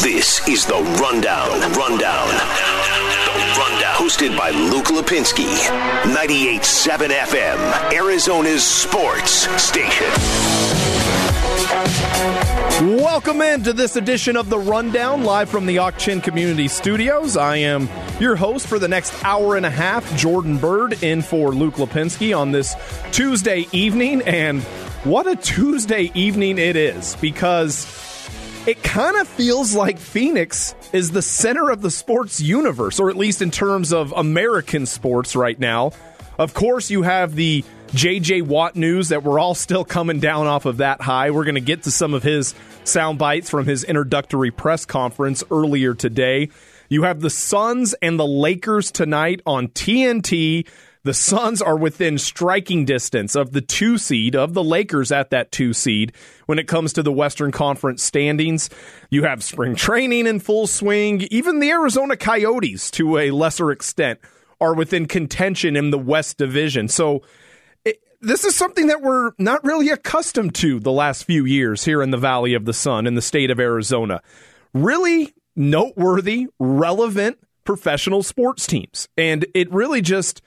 This is the Rundown. The Rundown. The Rundown. Hosted by Luke Lapinski. 98.7 FM. Arizona's sports station. Welcome into this edition of the Rundown, live from the Ak-Chin Community Studios. I am your host for the next hour and a half, Jordan Byrd, in for Luke Lapinski on this Tuesday evening. And what a Tuesday evening it is because it kind of feels like Phoenix is the center of the sports universe, or at least in terms of American sports right now. Of course, you have the JJ Watt news that we're all still coming down off of that high. We're going to get to some of his sound bites from his introductory press conference earlier today. You have the Suns and the Lakers tonight on TNT. The Suns are within striking distance of the two seed, of the Lakers at that two seed when it comes to the Western Conference standings. You have spring training in full swing. Even the Arizona Coyotes, to a lesser extent, are within contention in the West Division. So, this is something that we're not really accustomed to the last few years here in the Valley of the Sun in the state of Arizona. Really noteworthy, relevant professional sports teams. And it really just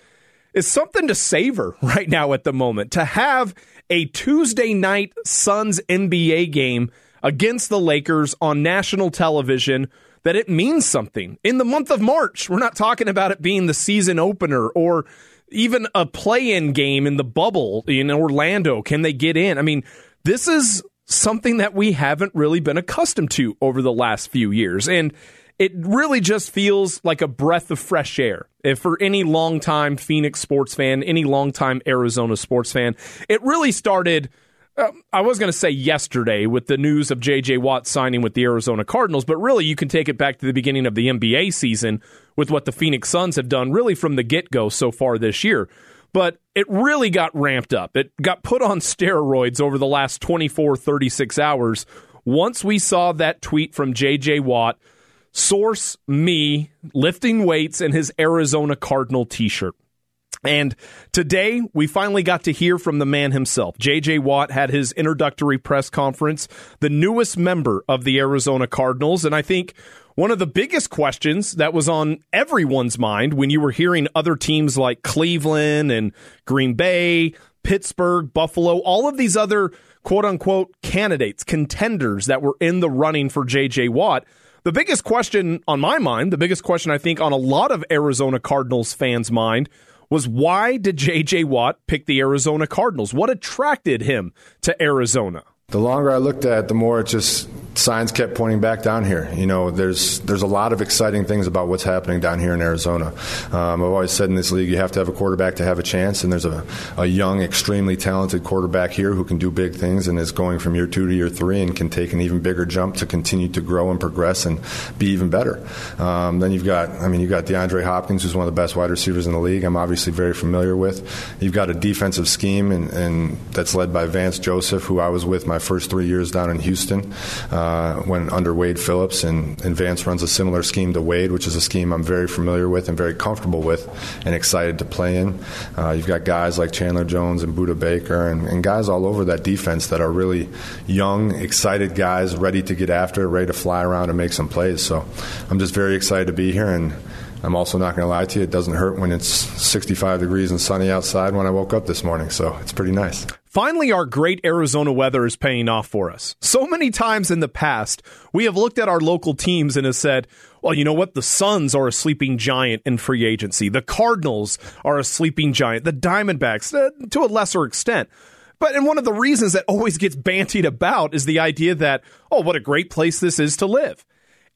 is something to savor right now at the moment to have a Tuesday night Suns NBA game against the Lakers on national television that it means something. In the month of March, we're not talking about it being the season opener or even a play-in game in the bubble in Orlando. Can they get in? I mean, this is something that we haven't really been accustomed to over the last few years. And it really just feels like a breath of fresh air. If for any longtime Phoenix sports fan, any longtime Arizona sports fan, it really started – um, I was going to say yesterday with the news of J.J. Watt signing with the Arizona Cardinals, but really you can take it back to the beginning of the NBA season with what the Phoenix Suns have done really from the get go so far this year. But it really got ramped up. It got put on steroids over the last 24, 36 hours once we saw that tweet from J.J. Watt. Source me lifting weights in his Arizona Cardinal t shirt. And today, we finally got to hear from the man himself. JJ Watt had his introductory press conference, the newest member of the Arizona Cardinals. And I think one of the biggest questions that was on everyone's mind when you were hearing other teams like Cleveland and Green Bay, Pittsburgh, Buffalo, all of these other quote unquote candidates, contenders that were in the running for JJ Watt. The biggest question on my mind, the biggest question I think on a lot of Arizona Cardinals fans' mind was why did J.J. Watt pick the Arizona Cardinals? What attracted him to Arizona? The longer I looked at it, the more it just signs kept pointing back down here. You know, there's there's a lot of exciting things about what's happening down here in Arizona. Um, I've always said in this league, you have to have a quarterback to have a chance, and there's a, a young, extremely talented quarterback here who can do big things and is going from year two to year three and can take an even bigger jump to continue to grow and progress and be even better. Um, then you've got, I mean, you've got DeAndre Hopkins, who's one of the best wide receivers in the league. I'm obviously very familiar with. You've got a defensive scheme and, and that's led by Vance Joseph, who I was with my my first three years down in Houston uh, when under Wade Phillips, and, and Vance runs a similar scheme to Wade, which is a scheme I'm very familiar with and very comfortable with and excited to play in. Uh, you've got guys like Chandler Jones and Budda Baker and, and guys all over that defense that are really young, excited guys, ready to get after, ready to fly around and make some plays. So I'm just very excited to be here and. I'm also not going to lie to you, it doesn't hurt when it's 65 degrees and sunny outside when I woke up this morning, so it's pretty nice. Finally, our great Arizona weather is paying off for us. So many times in the past, we have looked at our local teams and have said, well, you know what? The Suns are a sleeping giant in free agency. The Cardinals are a sleeping giant. The Diamondbacks, uh, to a lesser extent. But and one of the reasons that always gets bantied about is the idea that, oh, what a great place this is to live.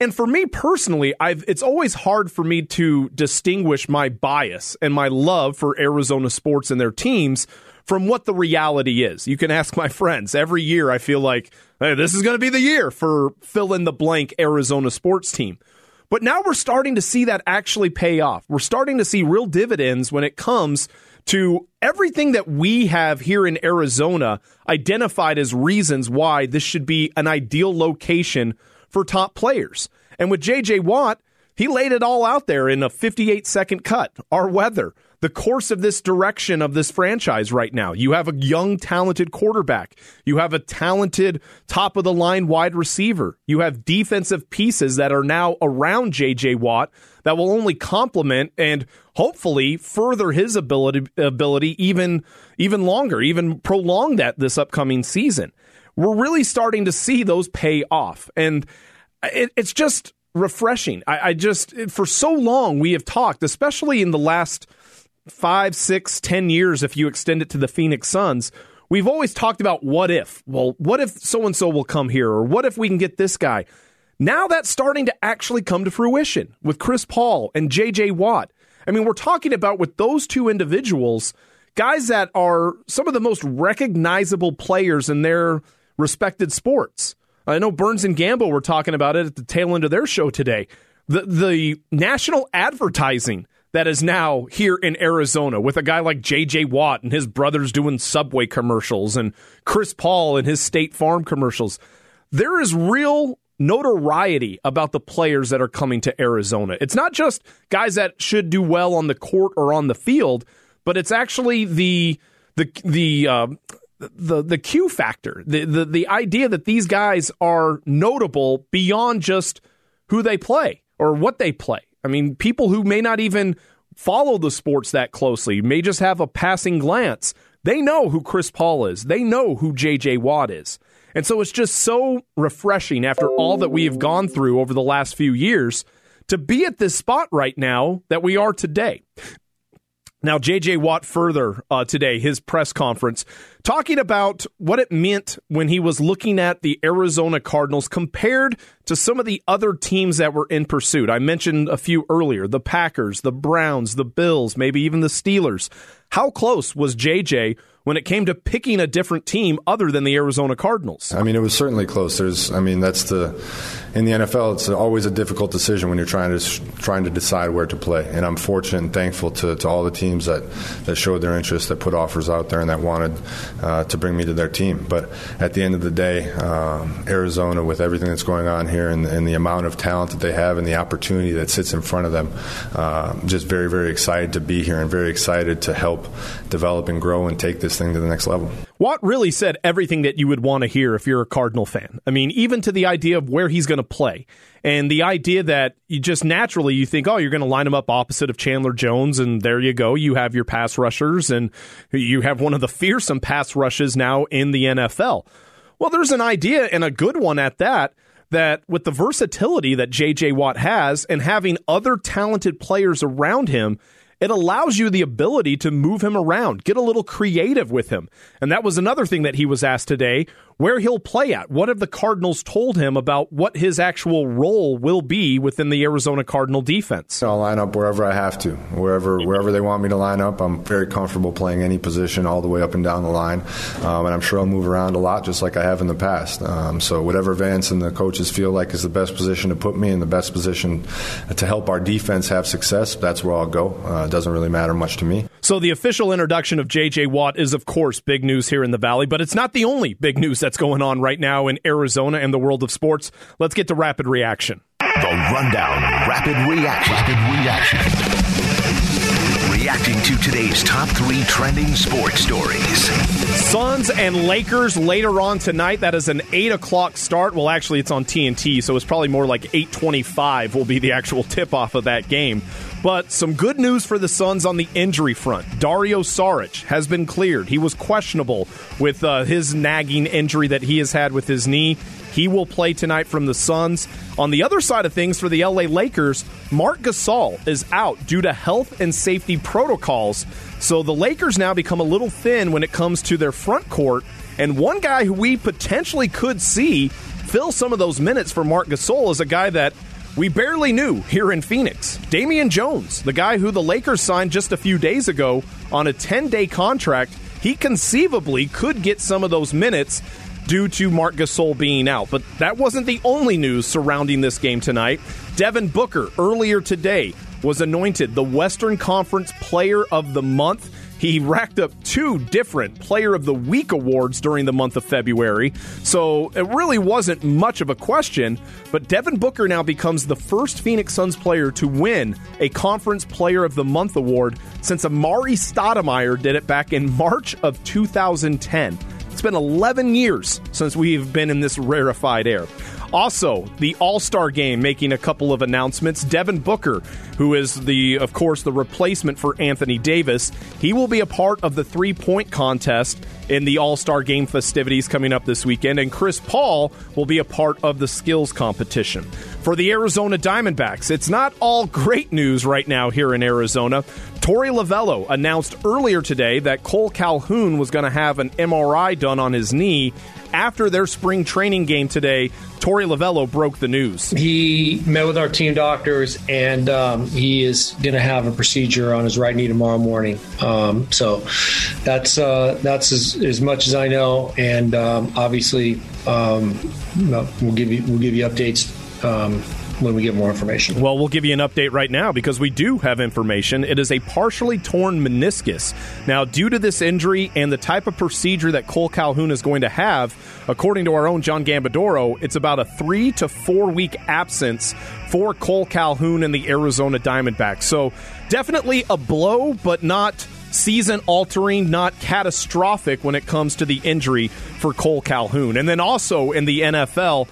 And for me personally, I've it's always hard for me to distinguish my bias and my love for Arizona sports and their teams from what the reality is. You can ask my friends. Every year I feel like, hey, this is going to be the year for fill in the blank Arizona sports team. But now we're starting to see that actually pay off. We're starting to see real dividends when it comes to everything that we have here in Arizona identified as reasons why this should be an ideal location for top players. And with JJ Watt, he laid it all out there in a 58 second cut. Our weather, the course of this direction of this franchise right now. You have a young, talented quarterback. You have a talented top of the line wide receiver. You have defensive pieces that are now around JJ Watt that will only complement and hopefully further his ability ability even even longer, even prolong that this upcoming season. We're really starting to see those pay off, and it, it's just refreshing. I, I just for so long we have talked, especially in the last five, six, ten years, if you extend it to the Phoenix Suns. We've always talked about what if. Well, what if so and so will come here, or what if we can get this guy? Now that's starting to actually come to fruition with Chris Paul and JJ Watt. I mean, we're talking about with those two individuals, guys that are some of the most recognizable players in their respected sports. I know Burns and Gamble were talking about it at the tail end of their show today. The the national advertising that is now here in Arizona with a guy like JJ Watt and his brothers doing Subway commercials and Chris Paul and his State Farm commercials. There is real notoriety about the players that are coming to Arizona. It's not just guys that should do well on the court or on the field, but it's actually the the the uh, the the Q factor, the, the the idea that these guys are notable beyond just who they play or what they play. I mean, people who may not even follow the sports that closely may just have a passing glance. They know who Chris Paul is. They know who JJ Watt is. And so it's just so refreshing after all that we have gone through over the last few years to be at this spot right now that we are today. Now, J.J. Watt further uh, today, his press conference, talking about what it meant when he was looking at the Arizona Cardinals compared to some of the other teams that were in pursuit. I mentioned a few earlier the Packers, the Browns, the Bills, maybe even the Steelers. How close was J.J when it came to picking a different team other than the Arizona Cardinals? I mean, it was certainly close. There's, I mean, that's the in the NFL. It's always a difficult decision when you're trying to trying to decide where to play. And I'm fortunate and thankful to, to all the teams that that showed their interest, that put offers out there, and that wanted uh, to bring me to their team. But at the end of the day, um, Arizona, with everything that's going on here and, and, the amount of talent that they have and the opportunity that sits in front of them, uh, just very, very excited to be here and very excited to help develop and grow and take this thing to the next level. Watt really said everything that you would want to hear if you're a Cardinal fan. I mean, even to the idea of where he's going to play and the idea that you just naturally you think, oh, you're going to line him up opposite of Chandler Jones, and there you go. You have your pass rushers, and you have one of the fearsome pass rushes now in the NFL. Well, there's an idea and a good one at that. That with the versatility that J.J. Watt has and having other talented players around him, it allows you the ability to move him around, get a little creative with him. And that was another thing that he was asked today where he'll play at. What have the Cardinals told him about what his actual role will be within the Arizona Cardinal defense? I'll line up wherever I have to, wherever wherever they want me to line up. I'm very comfortable playing any position all the way up and down the line, um, and I'm sure I'll move around a lot just like I have in the past. Um, so whatever Vance and the coaches feel like is the best position to put me in, the best position to help our defense have success, that's where I'll go. Uh, it doesn't really matter much to me. So the official introduction of J.J. Watt is, of course, big news here in the Valley, but it's not the only big news that's going on right now in Arizona and the world of sports. Let's get to rapid reaction. The rundown, rapid reaction, rapid reaction. Reacting to today's top three trending sports stories. Suns and Lakers later on tonight. That is an eight o'clock start. Well, actually, it's on TNT, so it's probably more like eight twenty-five will be the actual tip-off of that game. But some good news for the Suns on the injury front. Dario Saric has been cleared. He was questionable with uh, his nagging injury that he has had with his knee. He will play tonight from the Suns. On the other side of things for the LA Lakers, Marc Gasol is out due to health and safety protocols. So the Lakers now become a little thin when it comes to their front court. And one guy who we potentially could see fill some of those minutes for Marc Gasol is a guy that we barely knew here in Phoenix. Damian Jones, the guy who the Lakers signed just a few days ago on a 10 day contract, he conceivably could get some of those minutes due to Marc Gasol being out. But that wasn't the only news surrounding this game tonight. Devin Booker, earlier today, was anointed the Western Conference Player of the Month. He racked up two different Player of the Week awards during the month of February, so it really wasn't much of a question. But Devin Booker now becomes the first Phoenix Suns player to win a Conference Player of the Month award since Amar'e Stoudemire did it back in March of 2010. It's been 11 years since we've been in this rarefied air. Also, the All Star game making a couple of announcements. Devin Booker, who is the, of course, the replacement for Anthony Davis, he will be a part of the three point contest in the All Star game festivities coming up this weekend, and Chris Paul will be a part of the skills competition. For the Arizona Diamondbacks, it's not all great news right now here in Arizona. Torey Lovullo announced earlier today that Cole Calhoun was going to have an MRI done on his knee after their spring training game today, Torey Lovullo broke the news. He met with our team doctors, and um, he is going to have a procedure on his right knee tomorrow morning. Um, so that's uh, that's as, as, much as I know, and um, obviously um, we'll give you we'll give you updates um, when we get more information. Well, we'll give you an update right now because we do have information. It is a partially torn meniscus. Now, due to this injury and the type of procedure that Cole Calhoun is going to have, according to our own John Gambadoro, it's about a three to four week absence for Cole Calhoun and the Arizona Diamondbacks. So, definitely a blow, but not season altering, not catastrophic when it comes to the injury for Cole Calhoun. And then also in the NFL,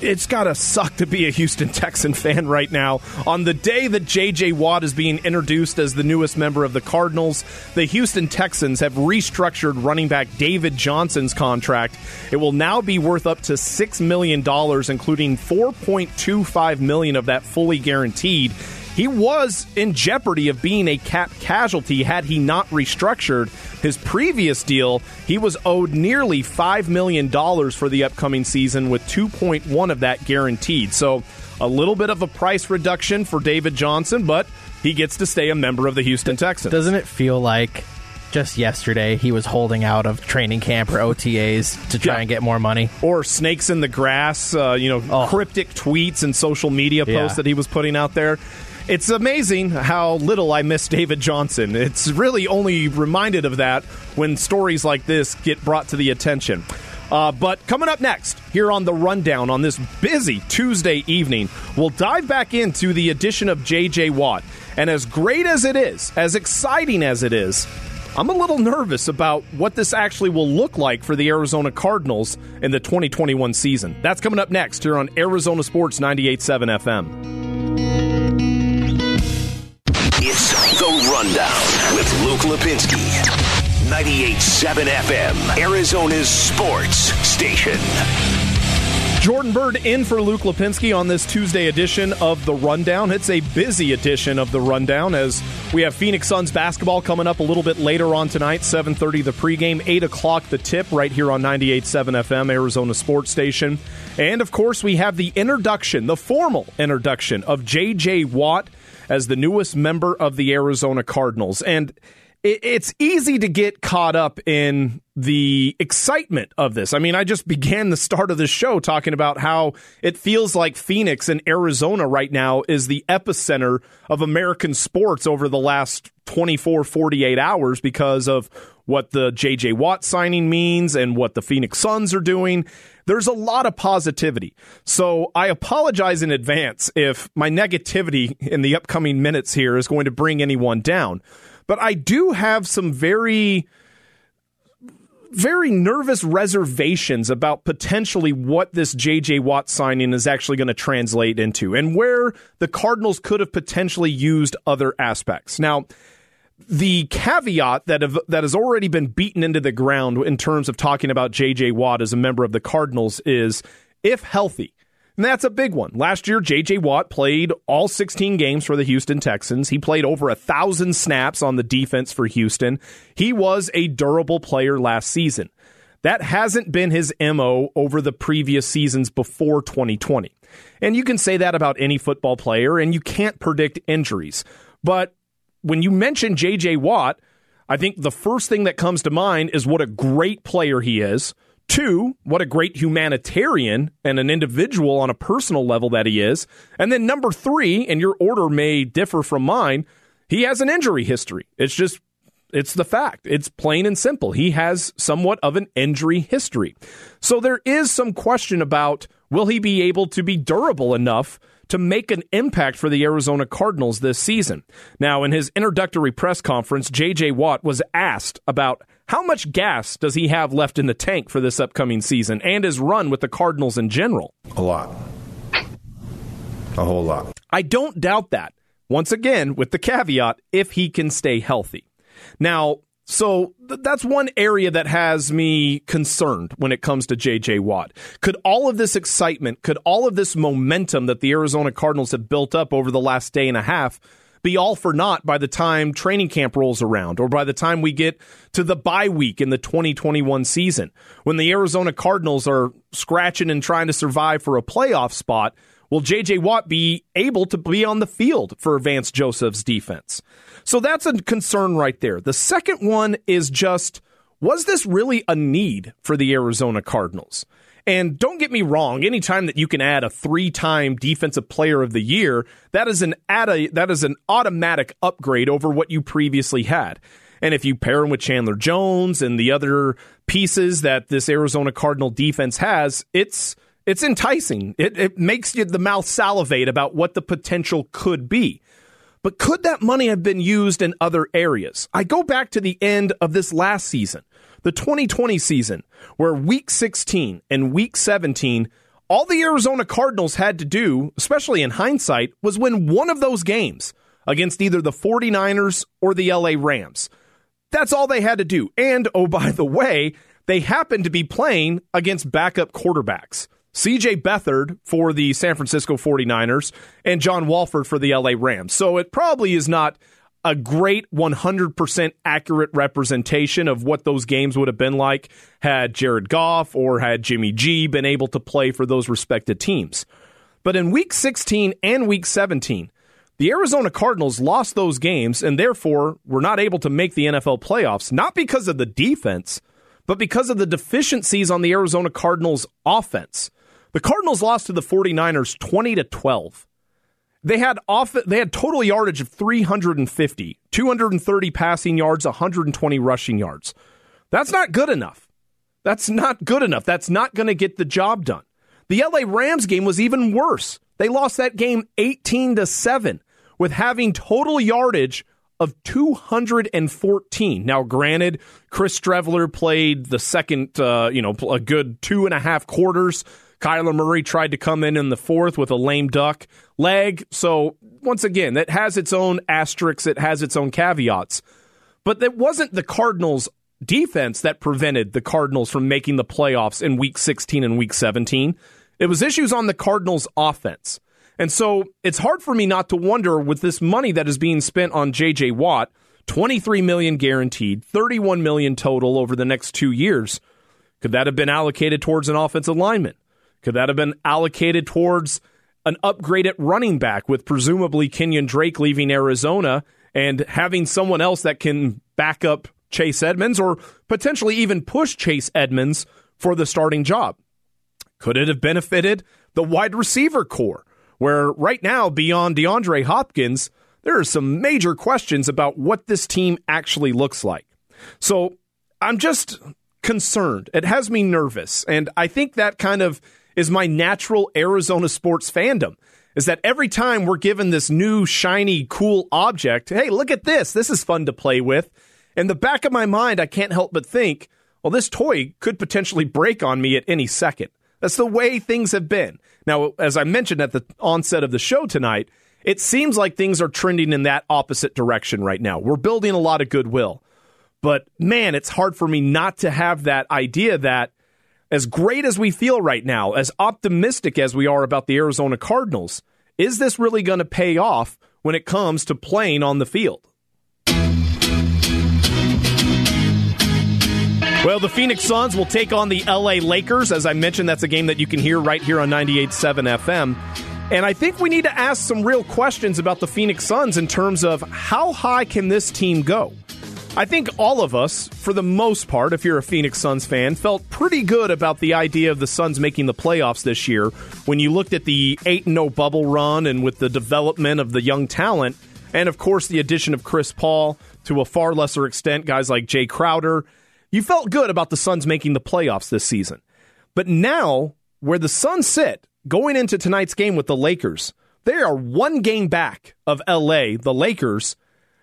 it's got to suck to be a Houston Texan fan right now. On the day that J.J. Watt is being introduced as the newest member of the Cardinals, the Houston Texans have restructured running back David Johnson's contract. It will now be worth up to $6 million, including 4.25 million of that fully guaranteed. He was in jeopardy of being a cap casualty had he not restructured his previous deal. He was owed nearly $5 million for the upcoming season, with 2.1 of that guaranteed. So a little bit of a price reduction for David Johnson, but he gets to stay a member of the Houston Texans. Doesn't it feel like just yesterday he was holding out of training camp or OTAs to try yeah. and get more money. Or snakes in the grass, uh, you know, oh. cryptic tweets and social media posts yeah. that he was putting out there. It's amazing how little I miss David Johnson. It's really only reminded of that when stories like this get brought to the attention. Uh, but coming up next, here on the rundown on this busy Tuesday evening, we'll dive back into the addition of J.J. Watt. And as great as it is, as exciting as it is, I'm a little nervous about what this actually will look like for the Arizona Cardinals in the 2021 season. That's coming up next here on Arizona Sports 98.7 FM. Rundown with Luke Lapinski. 98.7 FM, Arizona's sports station. Jordan Byrd in for Luke Lapinski on this Tuesday edition of The Rundown. It's a busy edition of The Rundown as we have Phoenix Suns basketball coming up a little bit later on tonight, 7.30 the pregame, 8 o'clock the tip right here on 98.7 FM, Arizona Sports Station. And, of course, we have the introduction, the formal introduction of J.J. Watt as the newest member of the Arizona Cardinals. And it's easy to get caught up in the excitement of this. I mean, I just began the start of this show talking about how it feels like Phoenix and Arizona right now is the epicenter of American sports over the last 24, 48 hours because of what the JJ Watt signing means and what the Phoenix Suns are doing. There's a lot of positivity. So I apologize in advance if my negativity in the upcoming minutes here is going to bring anyone down. But I do have some very very nervous reservations about potentially what this JJ Watt signing is actually going to translate into and where the Cardinals could have potentially used other aspects. Now, the caveat that have, that has already been beaten into the ground in terms of talking about JJ Watt as a member of the Cardinals is if healthy, and that's a big one. Last year, J.J. Watt played all 16 games for the Houston Texans. He played over a thousand snaps on the defense for Houston. He was a durable player last season. That hasn't been his MO over the previous seasons before 2020. And you can say that about any football player, and you can't predict injuries. But when you mention J.J. Watt, I think the first thing that comes to mind is what a great player he is Two, what a great humanitarian and an individual on a personal level that he is. And then number three, and your order may differ from mine, he has an injury history. It's just it's the fact. It's plain and simple. He has somewhat of an injury history. So there is some question about will he be able to be durable enough to make an impact for the Arizona Cardinals this season. Now, in his introductory press conference, JJ Watt was asked about how much gas does he have left in the tank for this upcoming season and his run with the Cardinals in general. A lot. A whole lot. I don't doubt that. Once again, with the caveat, if he can stay healthy. Now, so th- that's one area that has me concerned when it comes to JJ Watt. Could all of this excitement, could all of this momentum that the Arizona Cardinals have built up over the last day and a half be all for naught by the time training camp rolls around or by the time we get to the bye week in the 2021 season when the Arizona Cardinals are scratching and trying to survive for a playoff spot? Will JJ Watt be able to be on the field for Vance Joseph's defense? So that's a concern right there. The second one is just was this really a need for the Arizona Cardinals? And don't get me wrong, anytime that you can add a three-time defensive player of the year, that is an a, that is an automatic upgrade over what you previously had. And if you pair him with Chandler Jones and the other pieces that this Arizona Cardinal defense has, it's it's enticing. It, it makes you the mouth salivate about what the potential could be. But could that money have been used in other areas? I go back to the end of this last season, the 2020 season, where week 16 and week 17, all the Arizona Cardinals had to do, especially in hindsight, was win one of those games against either the 49ers or the LA Rams. That's all they had to do. And oh, by the way, they happened to be playing against backup quarterbacks. CJ Beathard for the San Francisco 49ers and John Wolford for the LA Rams. So it probably is not a great 100% accurate representation of what those games would have been like had Jared Goff or had Jimmy G been able to play for those respected teams. But in week 16 and week 17, the Arizona Cardinals lost those games and therefore were not able to make the NFL playoffs, not because of the defense, but because of the deficiencies on the Arizona Cardinals offense. The Cardinals lost to the 49ers 20 to 12. They had off they had total yardage of 350, 230 passing yards, 120 rushing yards. That's not good enough. That's not good enough. That's not going to get the job done. The LA Rams game was even worse. They lost that game 18 to 7 with having total yardage of 214. Now, granted, Chris Streveler played the second, uh, you know, a good two and a half quarters Kyler Murray tried to come in in the fourth with a lame duck leg. So, once again, that has its own asterisks, it has its own caveats. But that wasn't the Cardinals' defense that prevented the Cardinals from making the playoffs in week 16 and week 17. It was issues on the Cardinals' offense. And so it's hard for me not to wonder with this money that is being spent on JJ Watt, 23 million guaranteed, 31 million total over the next 2 years. Could that have been allocated towards an offensive lineman? Could that have been allocated towards an upgrade at running back with presumably Kenyon Drake leaving Arizona and having someone else that can back up Chase Edmonds or potentially even push Chase Edmonds for the starting job? Could it have benefited the wide receiver core, where right now, beyond DeAndre Hopkins, there are some major questions about what this team actually looks like? So I'm just concerned. It has me nervous. And I think that kind of is my natural Arizona sports fandom. Is that every time we're given this new, shiny, cool object, hey, look at this. This is fun to play with. In the back of my mind, I can't help but think, well, this toy could potentially break on me at any second. That's the way things have been. Now, as I mentioned at the onset of the show tonight, it seems like things are trending in that opposite direction right now. We're building a lot of goodwill. But man, it's hard for me not to have that idea that as great as we feel right now, as optimistic as we are about the Arizona Cardinals, is this really going to pay off when it comes to playing on the field? Well, the Phoenix Suns will take on the LA Lakers. As I mentioned, that's a game that you can hear right here on 98.7 FM. And I think we need to ask some real questions about the Phoenix Suns in terms of how high can this team go? I think all of us, for the most part, if you're a Phoenix Suns fan, felt pretty good about the idea of the Suns making the playoffs this year when you looked at the 8 0 bubble run and with the development of the young talent, and of course the addition of Chris Paul to a far lesser extent, guys like Jae Crowder. You felt good about the Suns making the playoffs this season. But now, where the Suns sit, going into tonight's game with the Lakers, they are one game back of LA, the Lakers,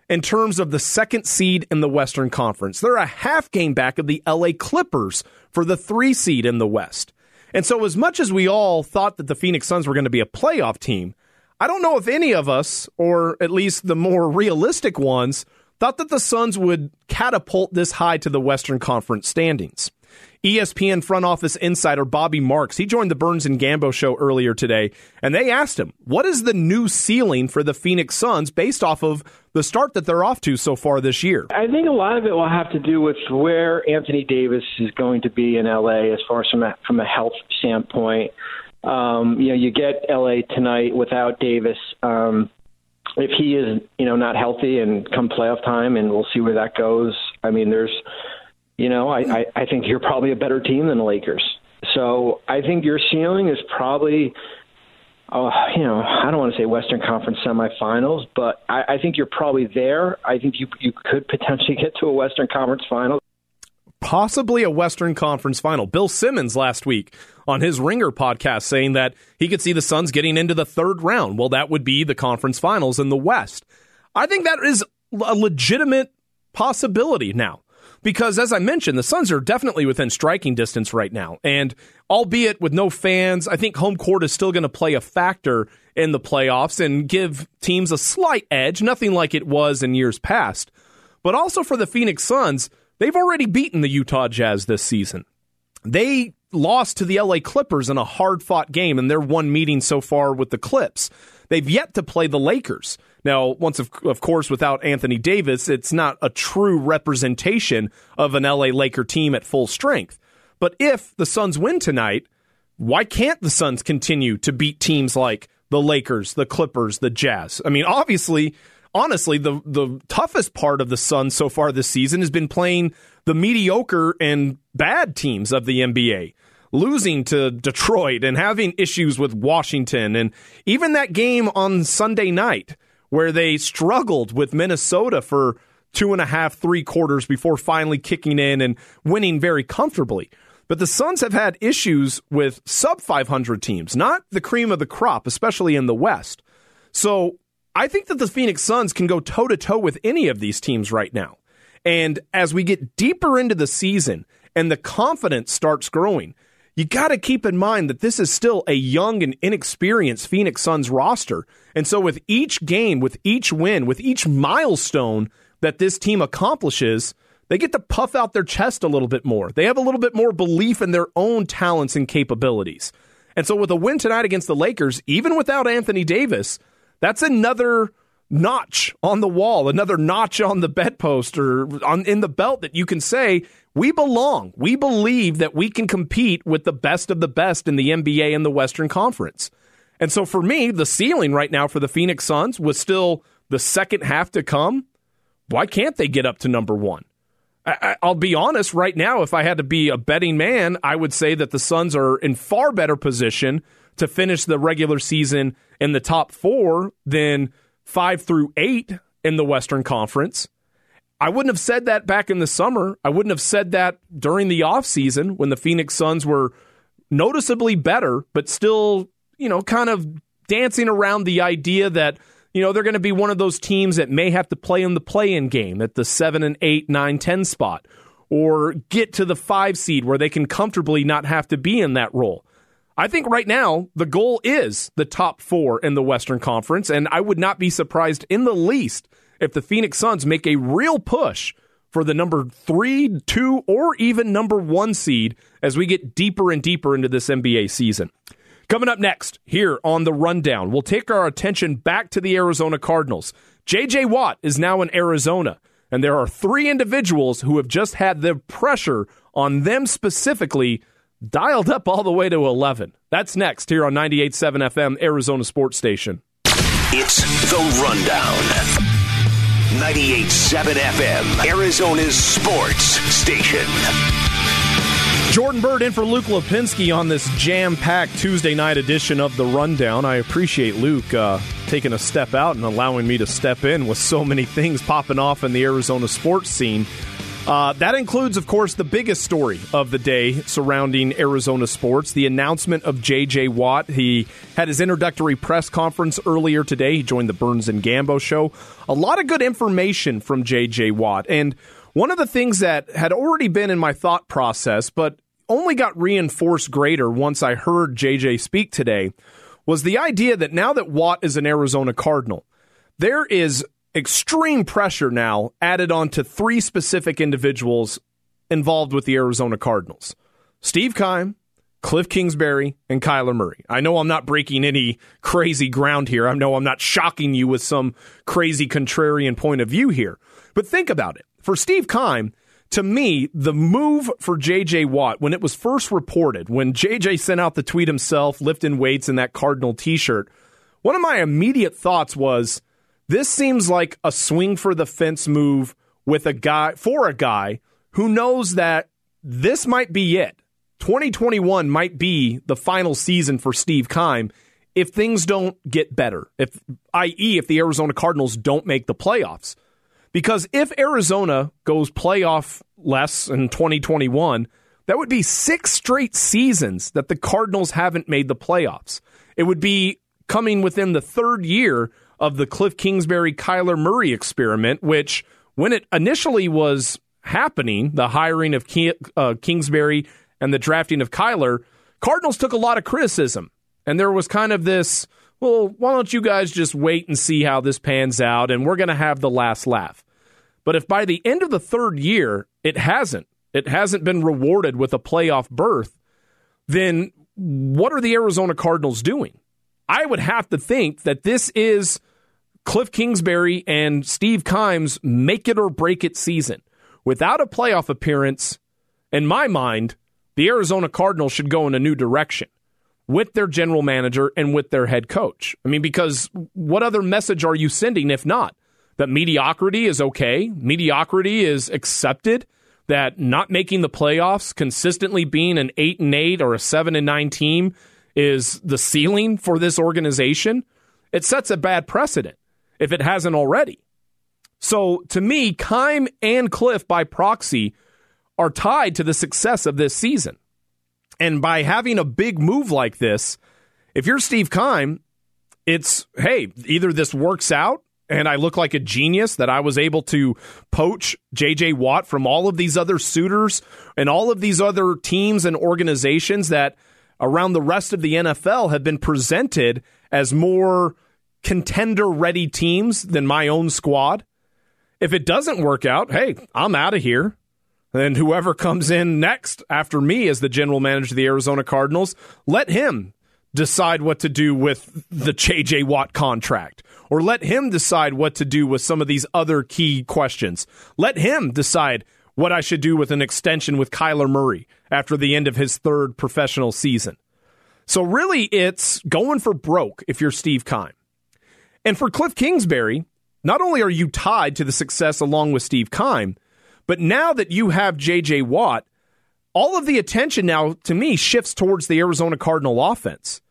in terms of the second seed in the Western Conference. They're a half game back of the LA Clippers for the three seed in the West. And so, as much as we all thought that the Phoenix Suns were going to be a playoff team, I don't know if any of us, or at least the more realistic ones, thought that the Suns would catapult this high to the Western Conference standings. ESPN front office insider Bobby Marks, he joined the Burns and Gambo show earlier today, and they asked him, what is the new ceiling for the Phoenix Suns based off of the start that they're off to so far this year? I think a lot of it will have to do with where Anthony Davis is going to be in LA as far as from a, from a health standpoint. Um, you know, you get LA tonight without Davis. Um, if he is, you know, not healthy and come playoff time, and we'll see where that goes. I mean, there's you know, I, I, I think you're probably a better team than the Lakers. So I think your ceiling is probably, oh, you know, I don't want to say Western Conference semifinals, but I, I think you're probably there. I think you you could potentially get to a Western Conference final. Possibly a Western Conference final. Bill Simmons last week on his Ringer podcast saying that he could see the Suns getting into the third round. Well, that would be the conference finals in the West. I think that is a legitimate possibility now because as I mentioned, the Suns are definitely within striking distance right now. And albeit with no fans, I think home court is still going to play a factor in the playoffs and give teams a slight edge, nothing like it was in years past. But also for the Phoenix Suns, they've already beaten the Utah Jazz this season. They lost to the LA Clippers in a hard fought game in their one meeting so far with the Clips. They've yet to play the Lakers. Now, once of, of course, without Anthony Davis, it's not a true representation of an LA Laker team at full strength. But if the Suns win tonight, why can't the Suns continue to beat teams like the Lakers, the Clippers, the Jazz? I mean, obviously, honestly, the the toughest part of the Suns so far this season has been playing the mediocre and bad teams of the NBA. Losing to Detroit and having issues with Washington, and even that game on Sunday night where they struggled with Minnesota for two and a half, three quarters before finally kicking in and winning very comfortably. But the Suns have had issues with sub 500 teams, not the cream of the crop, especially in the West. So I think that the Phoenix Suns can go toe to toe with any of these teams right now. And as we get deeper into the season and the confidence starts growing, you got to keep in mind that this is still a young and inexperienced Phoenix Suns roster. And so, with each game, with each win, with each milestone that this team accomplishes, they get to puff out their chest a little bit more. They have a little bit more belief in their own talents and capabilities. And so, with a win tonight against the Lakers, even without Anthony Davis, that's another notch on the wall, another notch on the bedpost or on in the belt that you can say we belong. We believe that we can compete with the best of the best in the NBA and the Western Conference. And so for me, the ceiling right now for the Phoenix Suns was still the second half to come. Why can't they get up to number one? I, will be honest, right now, if I had to be a betting man, I would say that the Suns are in far better position to finish the regular season in the top four than five through eight in the Western Conference. I wouldn't have said that back in the summer. I wouldn't have said that during the offseason when the Phoenix Suns were noticeably better, but still, you know, kind of dancing around the idea that, you know, they're going to be one of those teams that may have to play in the play in game at the 7 and 8, 9, 10 spot or get to the 5 seed where they can comfortably not have to be in that role. I think right now the goal is the top 4 in the Western Conference and I would not be surprised in the least if the Phoenix Suns make a real push for the number three, two, or even number one seed as we get deeper and deeper into this NBA season. Coming up next here on the rundown, we'll take our attention back to the Arizona Cardinals. JJ Watt is now in Arizona, and there are three individuals who have just had the pressure on them specifically dialed up all the way to 11. That's next here on 98.7 FM, Arizona Sports Station. It's the rundown. 98.7 FM, Arizona's sports station. Jordan Byrd in for Luke Lapinski on this jam packed Tuesday night edition of The Rundown. I appreciate Luke uh, taking a step out and allowing me to step in with so many things popping off in the Arizona sports scene. Uh, that includes, of course, the biggest story of the day surrounding Arizona sports the announcement of J.J. Watt. He had his introductory press conference earlier today. He joined the Burns and Gambo show. A lot of good information from J.J. Watt. And one of the things that had already been in my thought process, but only got reinforced greater once I heard JJ speak today was the idea that now that Watt is an Arizona Cardinal, there is extreme pressure now added on to three specific individuals involved with the Arizona Cardinals Steve Keim, Cliff Kingsbury, and Kyler Murray. I know I'm not breaking any crazy ground here. I know I'm not shocking you with some crazy contrarian point of view here. But think about it. For Steve Keim, to me, the move for JJ Watt, when it was first reported, when JJ sent out the tweet himself, lifting weights in that Cardinal t shirt, one of my immediate thoughts was this seems like a swing for the fence move with a guy, for a guy who knows that this might be it. 2021 might be the final season for Steve Keim if things don't get better, if i.e. if the Arizona Cardinals don't make the playoffs. Because if Arizona goes playoff less in 2021, that would be six straight seasons that the Cardinals haven't made the playoffs. It would be coming within the third year of the Cliff Kingsbury Kyler Murray experiment, which when it initially was happening, the hiring of uh, Kingsbury and the drafting of Kyler, Cardinals took a lot of criticism. And there was kind of this, well, why don't you guys just wait and see how this pans out? And we're going to have the last laugh. But if by the end of the third year it hasn't, it hasn't been rewarded with a playoff berth, then what are the Arizona Cardinals doing? I would have to think that this is Cliff Kingsbury and Steve Keim's make it or break it season. Without a playoff appearance, in my mind, the Arizona Cardinals should go in a new direction with their general manager and with their head coach. I mean, because what other message are you sending if not? that mediocrity is okay, mediocrity is accepted, that not making the playoffs, consistently being an 8 and 8 or a 7 and 9 team is the ceiling for this organization, it sets a bad precedent if it hasn't already. So to me, Keim and Cliff by proxy are tied to the success of this season. And by having a big move like this, if you're Steve Keim, it's hey, either this works out and I look like a genius that I was able to poach JJ Watt from all of these other suitors and all of these other teams and organizations that around the rest of the NFL have been presented as more contender ready teams than my own squad. If it doesn't work out, hey, I'm out of here. And whoever comes in next after me as the general manager of the Arizona Cardinals, let him decide what to do with the JJ Watt contract or let him decide what to do with some of these other key questions. Let him decide what I should do with an extension with Kyler Murray after the end of his third professional season. So really, it's going for broke if you're Steve Keim. And for Cliff Kingsbury, not only are you tied to the success along with Steve Keim, but now that you have J.J. Watt, all of the attention now, to me, shifts towards the Arizona Cardinal offense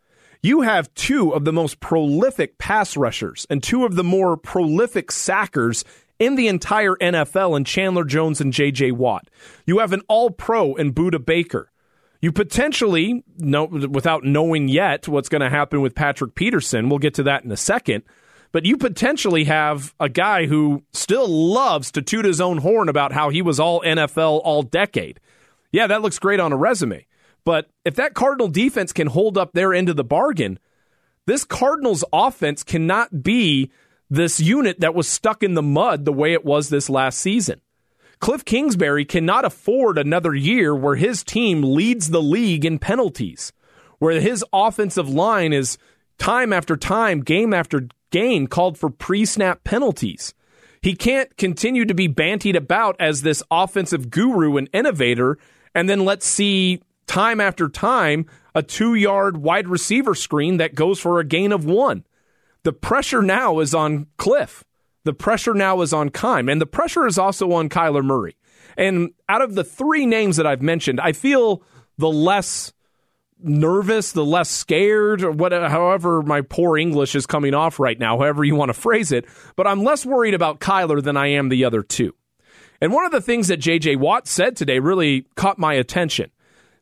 you have two of the most prolific pass rushers and two of the more prolific sackers in the entire NFL in Chandler Jones and J.J. Watt. You have an all pro in Budda Baker. You potentially, no, without knowing yet what's going to happen with Patrick Peterson, we'll get to that in a second, but you potentially have a guy who still loves to toot his own horn about how he was all NFL all decade. Yeah, that looks great on a resume. But if that Cardinal defense can hold up their end of the bargain, this Cardinals offense cannot be this unit that was stuck in the mud the way it was this last season. Cliff Kingsbury cannot afford another year where his team leads the league in penalties, where his offensive line is time after time, game after game called for pre snap penalties. He can't continue to be bantied about as this offensive guru and innovator, and then let's see time after time a two yard wide receiver screen that goes for a gain of one. The pressure now is on Cliff. The pressure now is on Keim, and the pressure is also on Kyler Murray. And out of the three names that I've mentioned, I feel the less nervous, the less scared, or whatever, however my poor English is coming off right now, however you want to phrase it. But I'm less worried about Kyler than I am the other two. And one of the things that J.J. Watt said today really caught my attention.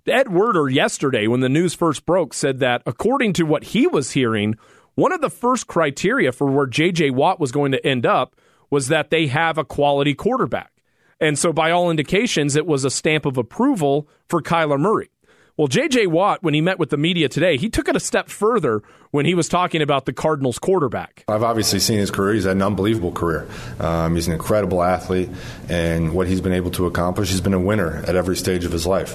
Ed Werder yesterday, when the news first broke, said that according to what he was hearing, one of the first criteria for where J.J. Watt was going to end up was that they have a quality quarterback. And so, by all indications, it was a stamp of approval for Kyler Murray. Well, J.J. Watt, when he met with the media today, he took it a step further when he was talking about the Cardinals quarterback. I've obviously seen his career. He's had an unbelievable career. Um, he's an incredible athlete, and what he's been able to accomplish, he's been a winner at every stage of his life.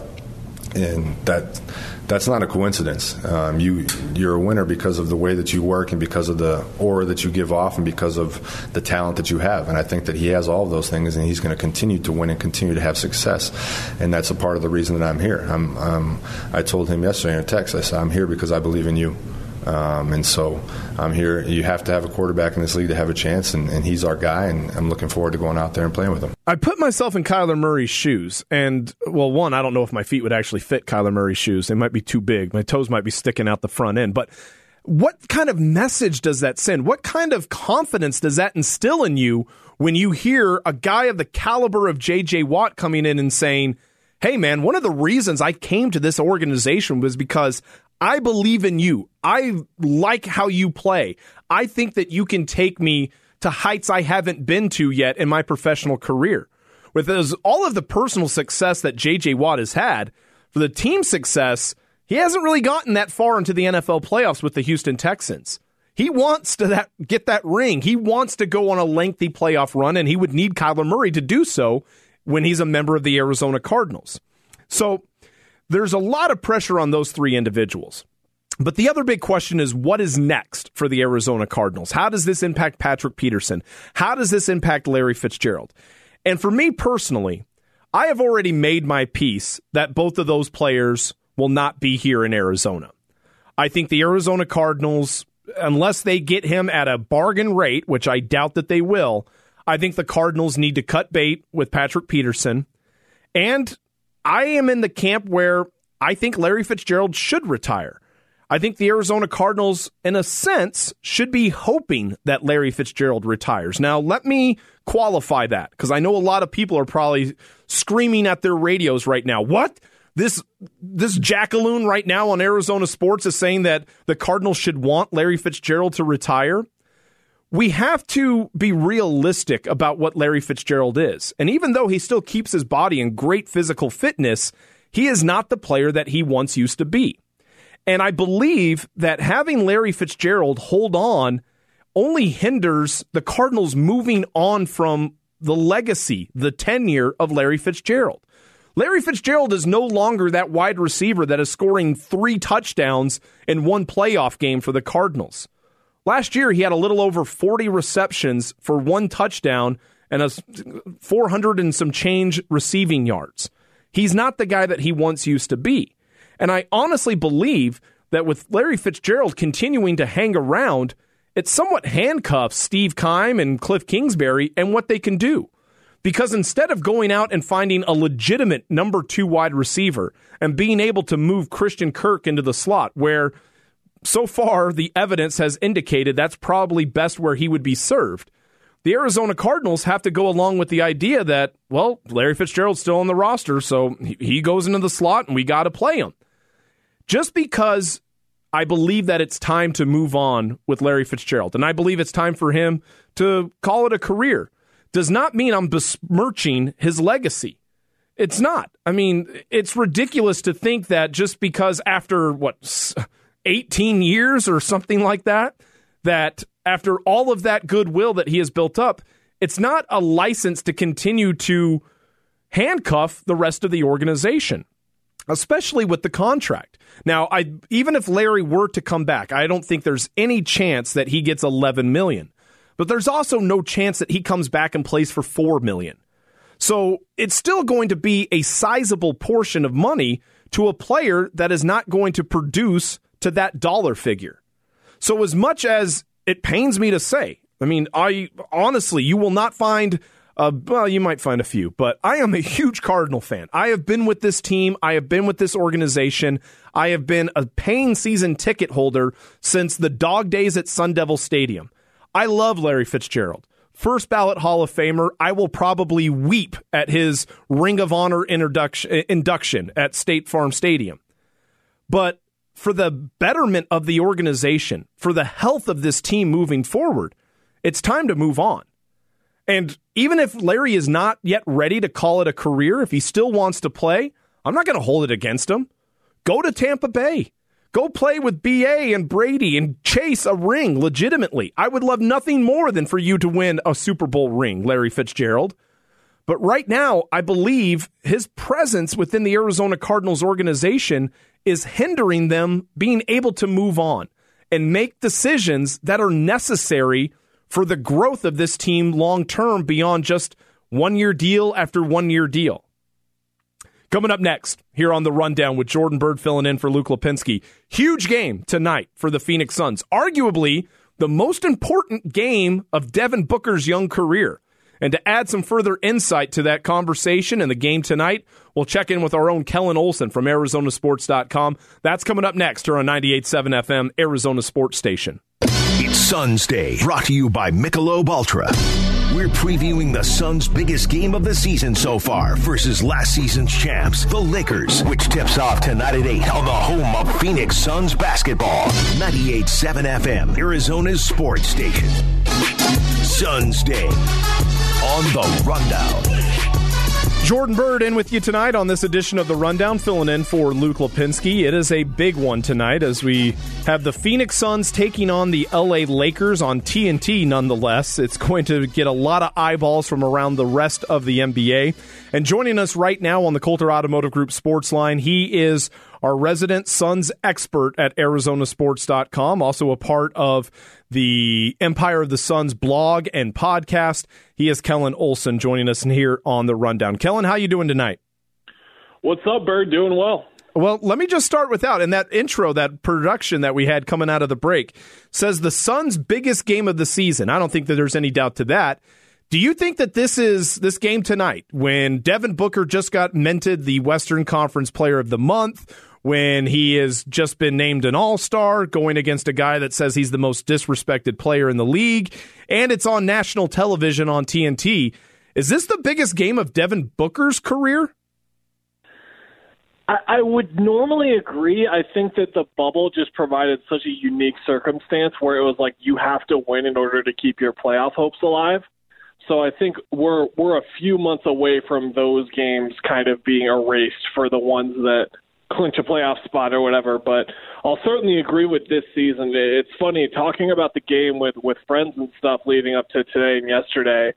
And that that's not a coincidence. Um, you you're a winner because of the way that you work and because of the aura that you give off and because of the talent that you have. And I think that he has all of those things, and he's going to continue to win and continue to have success. And that's a part of the reason that I'm here. I'm, um, I told him yesterday in a text. I said I'm here because I believe in you. Um, and so I'm here. You have to have a quarterback in this league to have a chance, and, and, he's our guy, and I'm looking forward to going out there and playing with him. I put myself in Kyler Murray's shoes, and well, one, I don't know if my feet would actually fit Kyler Murray's shoes. They might be too big. My toes might be sticking out the front end, but what kind of message does that send? What kind of confidence does that instill in you when you hear a guy of the caliber of J.J. Watt coming in and saying, Hey man, one of the reasons I came to this organization was because I believe in you. I like how you play. I think that you can take me to heights I haven't been to yet in my professional career. With all of the personal success that JJ Watt has had, for the team success, he hasn't really gotten that far into the NFL playoffs with the Houston Texans. He wants to that, get that ring. He wants to go on a lengthy playoff run, and he would need Kyler Murray to do so when he's a member of the Arizona Cardinals. So there's a lot of pressure on those three individuals. But the other big question is what is next for the Arizona Cardinals? How does this impact Patrick Peterson? How does this impact Larry Fitzgerald? And for me personally, I have already made my peace that both of those players will not be here in Arizona. I think the Arizona Cardinals, unless they get him at a bargain rate, which I doubt that they will, I think the Cardinals need to cut bait with Patrick Peterson. And I am in the camp where I think Larry Fitzgerald should retire. I think the Arizona Cardinals, in a sense, should be hoping that Larry Fitzgerald retires. Now, let me qualify that because I know a lot of people are probably screaming at their radios right now. What? This this jackaloon right now on Arizona Sports is saying that the Cardinals should want Larry Fitzgerald to retire we have to be realistic about what Larry Fitzgerald is. And even though he still keeps his body in great physical fitness, he is not the player that he once used to be. And I believe that having Larry Fitzgerald hold on only hinders the Cardinals moving on from the legacy, the tenure of Larry Fitzgerald. Larry Fitzgerald is no longer that wide receiver that is scoring three touchdowns in one playoff game for the Cardinals. Last year, he had a little over 40 receptions for one touchdown and a 400 and some change receiving yards. He's not the guy that he once used to be. And I honestly believe that with Larry Fitzgerald continuing to hang around, it somewhat handcuffs Steve Keim and Cliff Kingsbury and what they can do. Because instead of going out and finding a legitimate number two wide receiver and being able to move Christian Kirk into the slot, where so far, the evidence has indicated that's probably best where he would be served. The Arizona Cardinals have to go along with the idea that, well, Larry Fitzgerald's still on the roster, so he goes into the slot and we got to play him. Just because I believe that it's time to move on with Larry Fitzgerald, and I believe it's time for him to call it a career, does not mean I'm besmirching his legacy. It's not. I mean, it's ridiculous to think that just because after what 18 years or something like that, that after all of that goodwill that he has built up, it's not a license to continue to handcuff the rest of the organization, especially with the contract. Now, I even if Larry were to come back, I don't think there's any chance that he gets 11 million. But there's also no chance that he comes back and plays for 4 million. So, it's still going to be a sizable portion of money to a player that is not going to produce to that dollar figure. So, as much as it pains me to say, I mean, I honestly, you will not find Uh, well, you might find a few, but I am a huge Cardinal fan. I have been with this team. I have been with this organization. I have been a paying season ticket holder since the dog days at Sun Devil Stadium. I love Larry Fitzgerald. First ballot Hall of Famer. I will probably weep at his Ring of Honor induction at State Farm Stadium. But for the betterment of the organization, for the health of this team moving forward, it's time to move on. And even if Larry is not yet ready to call it a career, if he still wants to play, I'm not going to hold it against him. Go to Tampa Bay. Go play with BA and Brady and chase a ring legitimately. I would love nothing more than for you to win a Super Bowl ring, Larry Fitzgerald. But right now, I believe his presence within the Arizona Cardinals organization is hindering them being able to move on and make decisions that are necessary for the growth of this team long term beyond just one year deal after one year deal. Coming up next here on the rundown with Jordan Byrd filling in for Luke Lapinski. Huge game tonight for the Phoenix Suns. Arguably the most important game of Devin Booker's young career. And to add some further insight to that conversation and the game tonight, we'll check in with our own Kellen Olson from ArizonaSports.com. That's coming up next here on 98.7 FM, Arizona Sports Station. It's Suns Day, brought to you by Michelob Ultra. We're previewing the Suns' biggest game of the season so far versus last season's champs, the Lakers, which tips off tonight at 8 on the home of Phoenix Suns basketball. 98.7 FM, Arizona's sports station. Suns Day on the Rundown. Jordan Byrd in with you tonight on this edition of the Rundown, filling in for Luke Lapinski. It is a big one tonight as we have the Phoenix Suns taking on the LA Lakers on TNT nonetheless. It's going to get a lot of eyeballs from around the rest of the NBA. And joining us right now on the Coulter Automotive Group Sports Line, he is our resident Suns expert at ArizonaSports.com, also a part of the Empire of the Suns blog and podcast. He is Kellen Olson joining us here on the Rundown. Kellen, how you doing tonight? What's up, Byrd? Doing well. Well, let me just start with that. In that intro, that production that we had coming out of the break says the Suns' biggest game of the season. I don't think that there's any doubt to that. Do you think that this is this game tonight when Devin Booker just got minted the Western Conference Player of the Month, when he has just been named an all star, going against a guy that says he's the most disrespected player in the league, and it's on national television on TNT. Is this the biggest game of Devin Booker's career? I, I would normally agree. I think that the bubble just provided such a unique circumstance where it was like you have to win in order to keep your playoff hopes alive. So I think we're we're a few months away from those games kind of being erased for the ones that clinch a playoff spot or whatever. But I'll certainly agree with this season. It's funny talking about the game with with friends and stuff leading up to today and yesterday.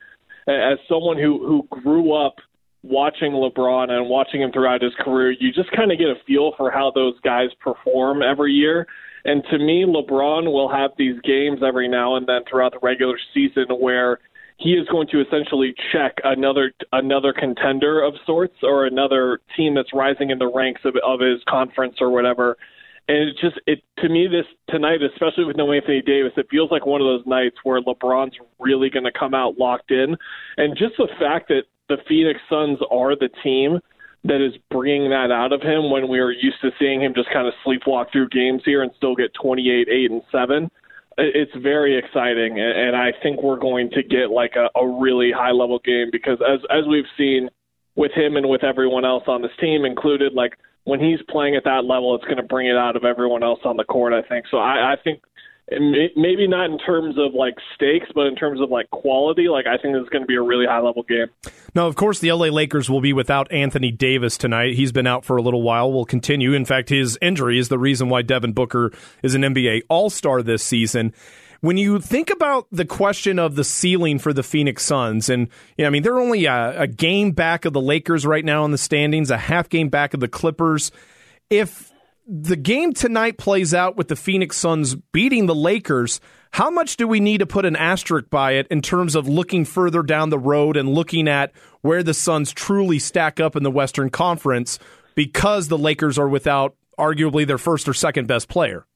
As someone who who grew up watching LeBron and watching him throughout his career, you just kind of get a feel for how those guys perform every year. And to me, LeBron will have these games every now and then throughout the regular season where he is going to essentially check another another contender of sorts or another team that's rising in the ranks of, of his conference or whatever. And it just it to me this tonight, especially with no Anthony Davis, it feels like one of those nights where LeBron's really going to come out locked in, and just the fact that the Phoenix Suns are the team that is bringing that out of him when we were used to seeing him just kind of sleepwalk through games here and still get 28, 8, and 7 it's very exciting, and I think we're going to get like a, a really high level game because as as we've seen with him and with everyone else on this team included, like when he's playing at that level, it's going to bring it out of everyone else on the court. I think so. I, I think maybe not in terms of like stakes, but in terms of like quality, like I think this is going to be a really high level game. Now, of course, the LA Lakers will be without Anthony Davis tonight. He's been out for a little while. Will continue. In fact, his injury is the reason why Devin Booker is an NBA All Star this season. When you think about the question of the ceiling for the Phoenix Suns, and you know, I mean, they're only a, a game back of the Lakers right now in the standings, a half game back of the Clippers. If the game tonight plays out with the Phoenix Suns beating the Lakers, how much do we need to put an asterisk by it in terms of looking further down the road and looking at where the Suns truly stack up in the Western Conference because the Lakers are without arguably their first or second best player?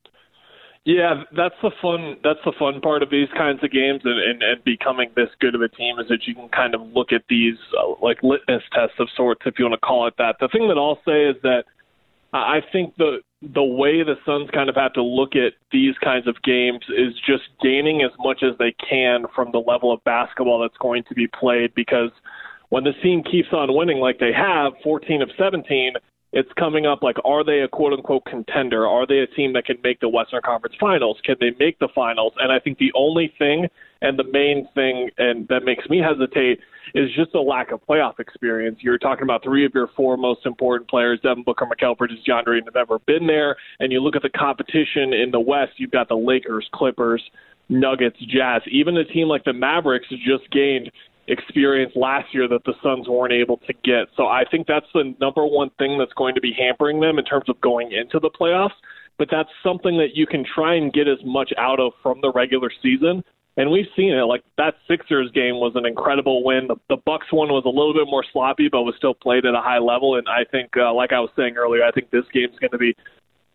Yeah, that's the fun. That's the fun part of these kinds of games, and, and, and becoming this good of a team is that you can kind of look at these uh, like litmus tests of sorts, if you want to call it that. The thing that I'll say is that I think the the way the Suns kind of have to look at these kinds of games is just gaining as much as they can from the level of basketball that's going to be played because when the team keeps on winning like they have, 14 of 17, it's coming up like, are they a quote unquote contender? Are they a team that can make the Western Conference Finals? Can they make the finals? And I think the only thing and the main thing and that makes me hesitate is just a lack of playoff experience. You're talking about three of your four most important players, Devin Booker, Mikal Bridges, DeAndre, have ever been there. And you look at the competition in the West, you've got the Lakers, Clippers, Nuggets, Jazz. Even a team like the Mavericks just gained experience last year that the Suns weren't able to get. So I think that's the number one thing that's going to be hampering them in terms of going into the playoffs. But that's something that you can try and get as much out of from the regular season. And we've seen it. Like that Sixers game was an incredible win. The, the Bucks one was a little bit more sloppy, but was still played at a high level. And I think, uh, like I was saying earlier, I think this game's going to be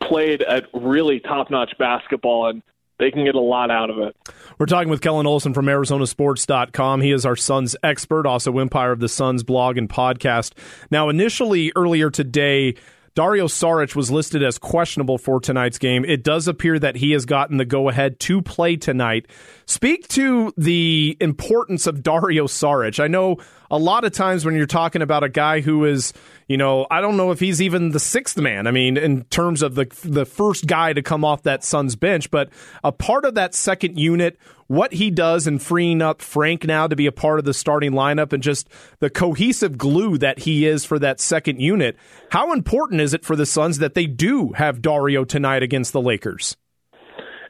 played at really top-notch basketball. And they can get a lot out of it. We're talking with Kellen Olson from ArizonaSports.com. He is our Suns expert, also Empire of the Suns blog and podcast. Now, initially, earlier today, Dario Saric was listed as questionable for tonight's game. It does appear that he has gotten the go ahead to play tonight. Speak to the importance of Dario Saric. I know a lot of times when you're talking about a guy who is, you know, I don't know if he's even the sixth man. I mean, in terms of the the first guy to come off that Suns bench, but a part of that second unit, what he does in freeing up Frank now to be a part of the starting lineup and just the cohesive glue that he is for that second unit. How important is it for the Suns that they do have Dario tonight against the Lakers?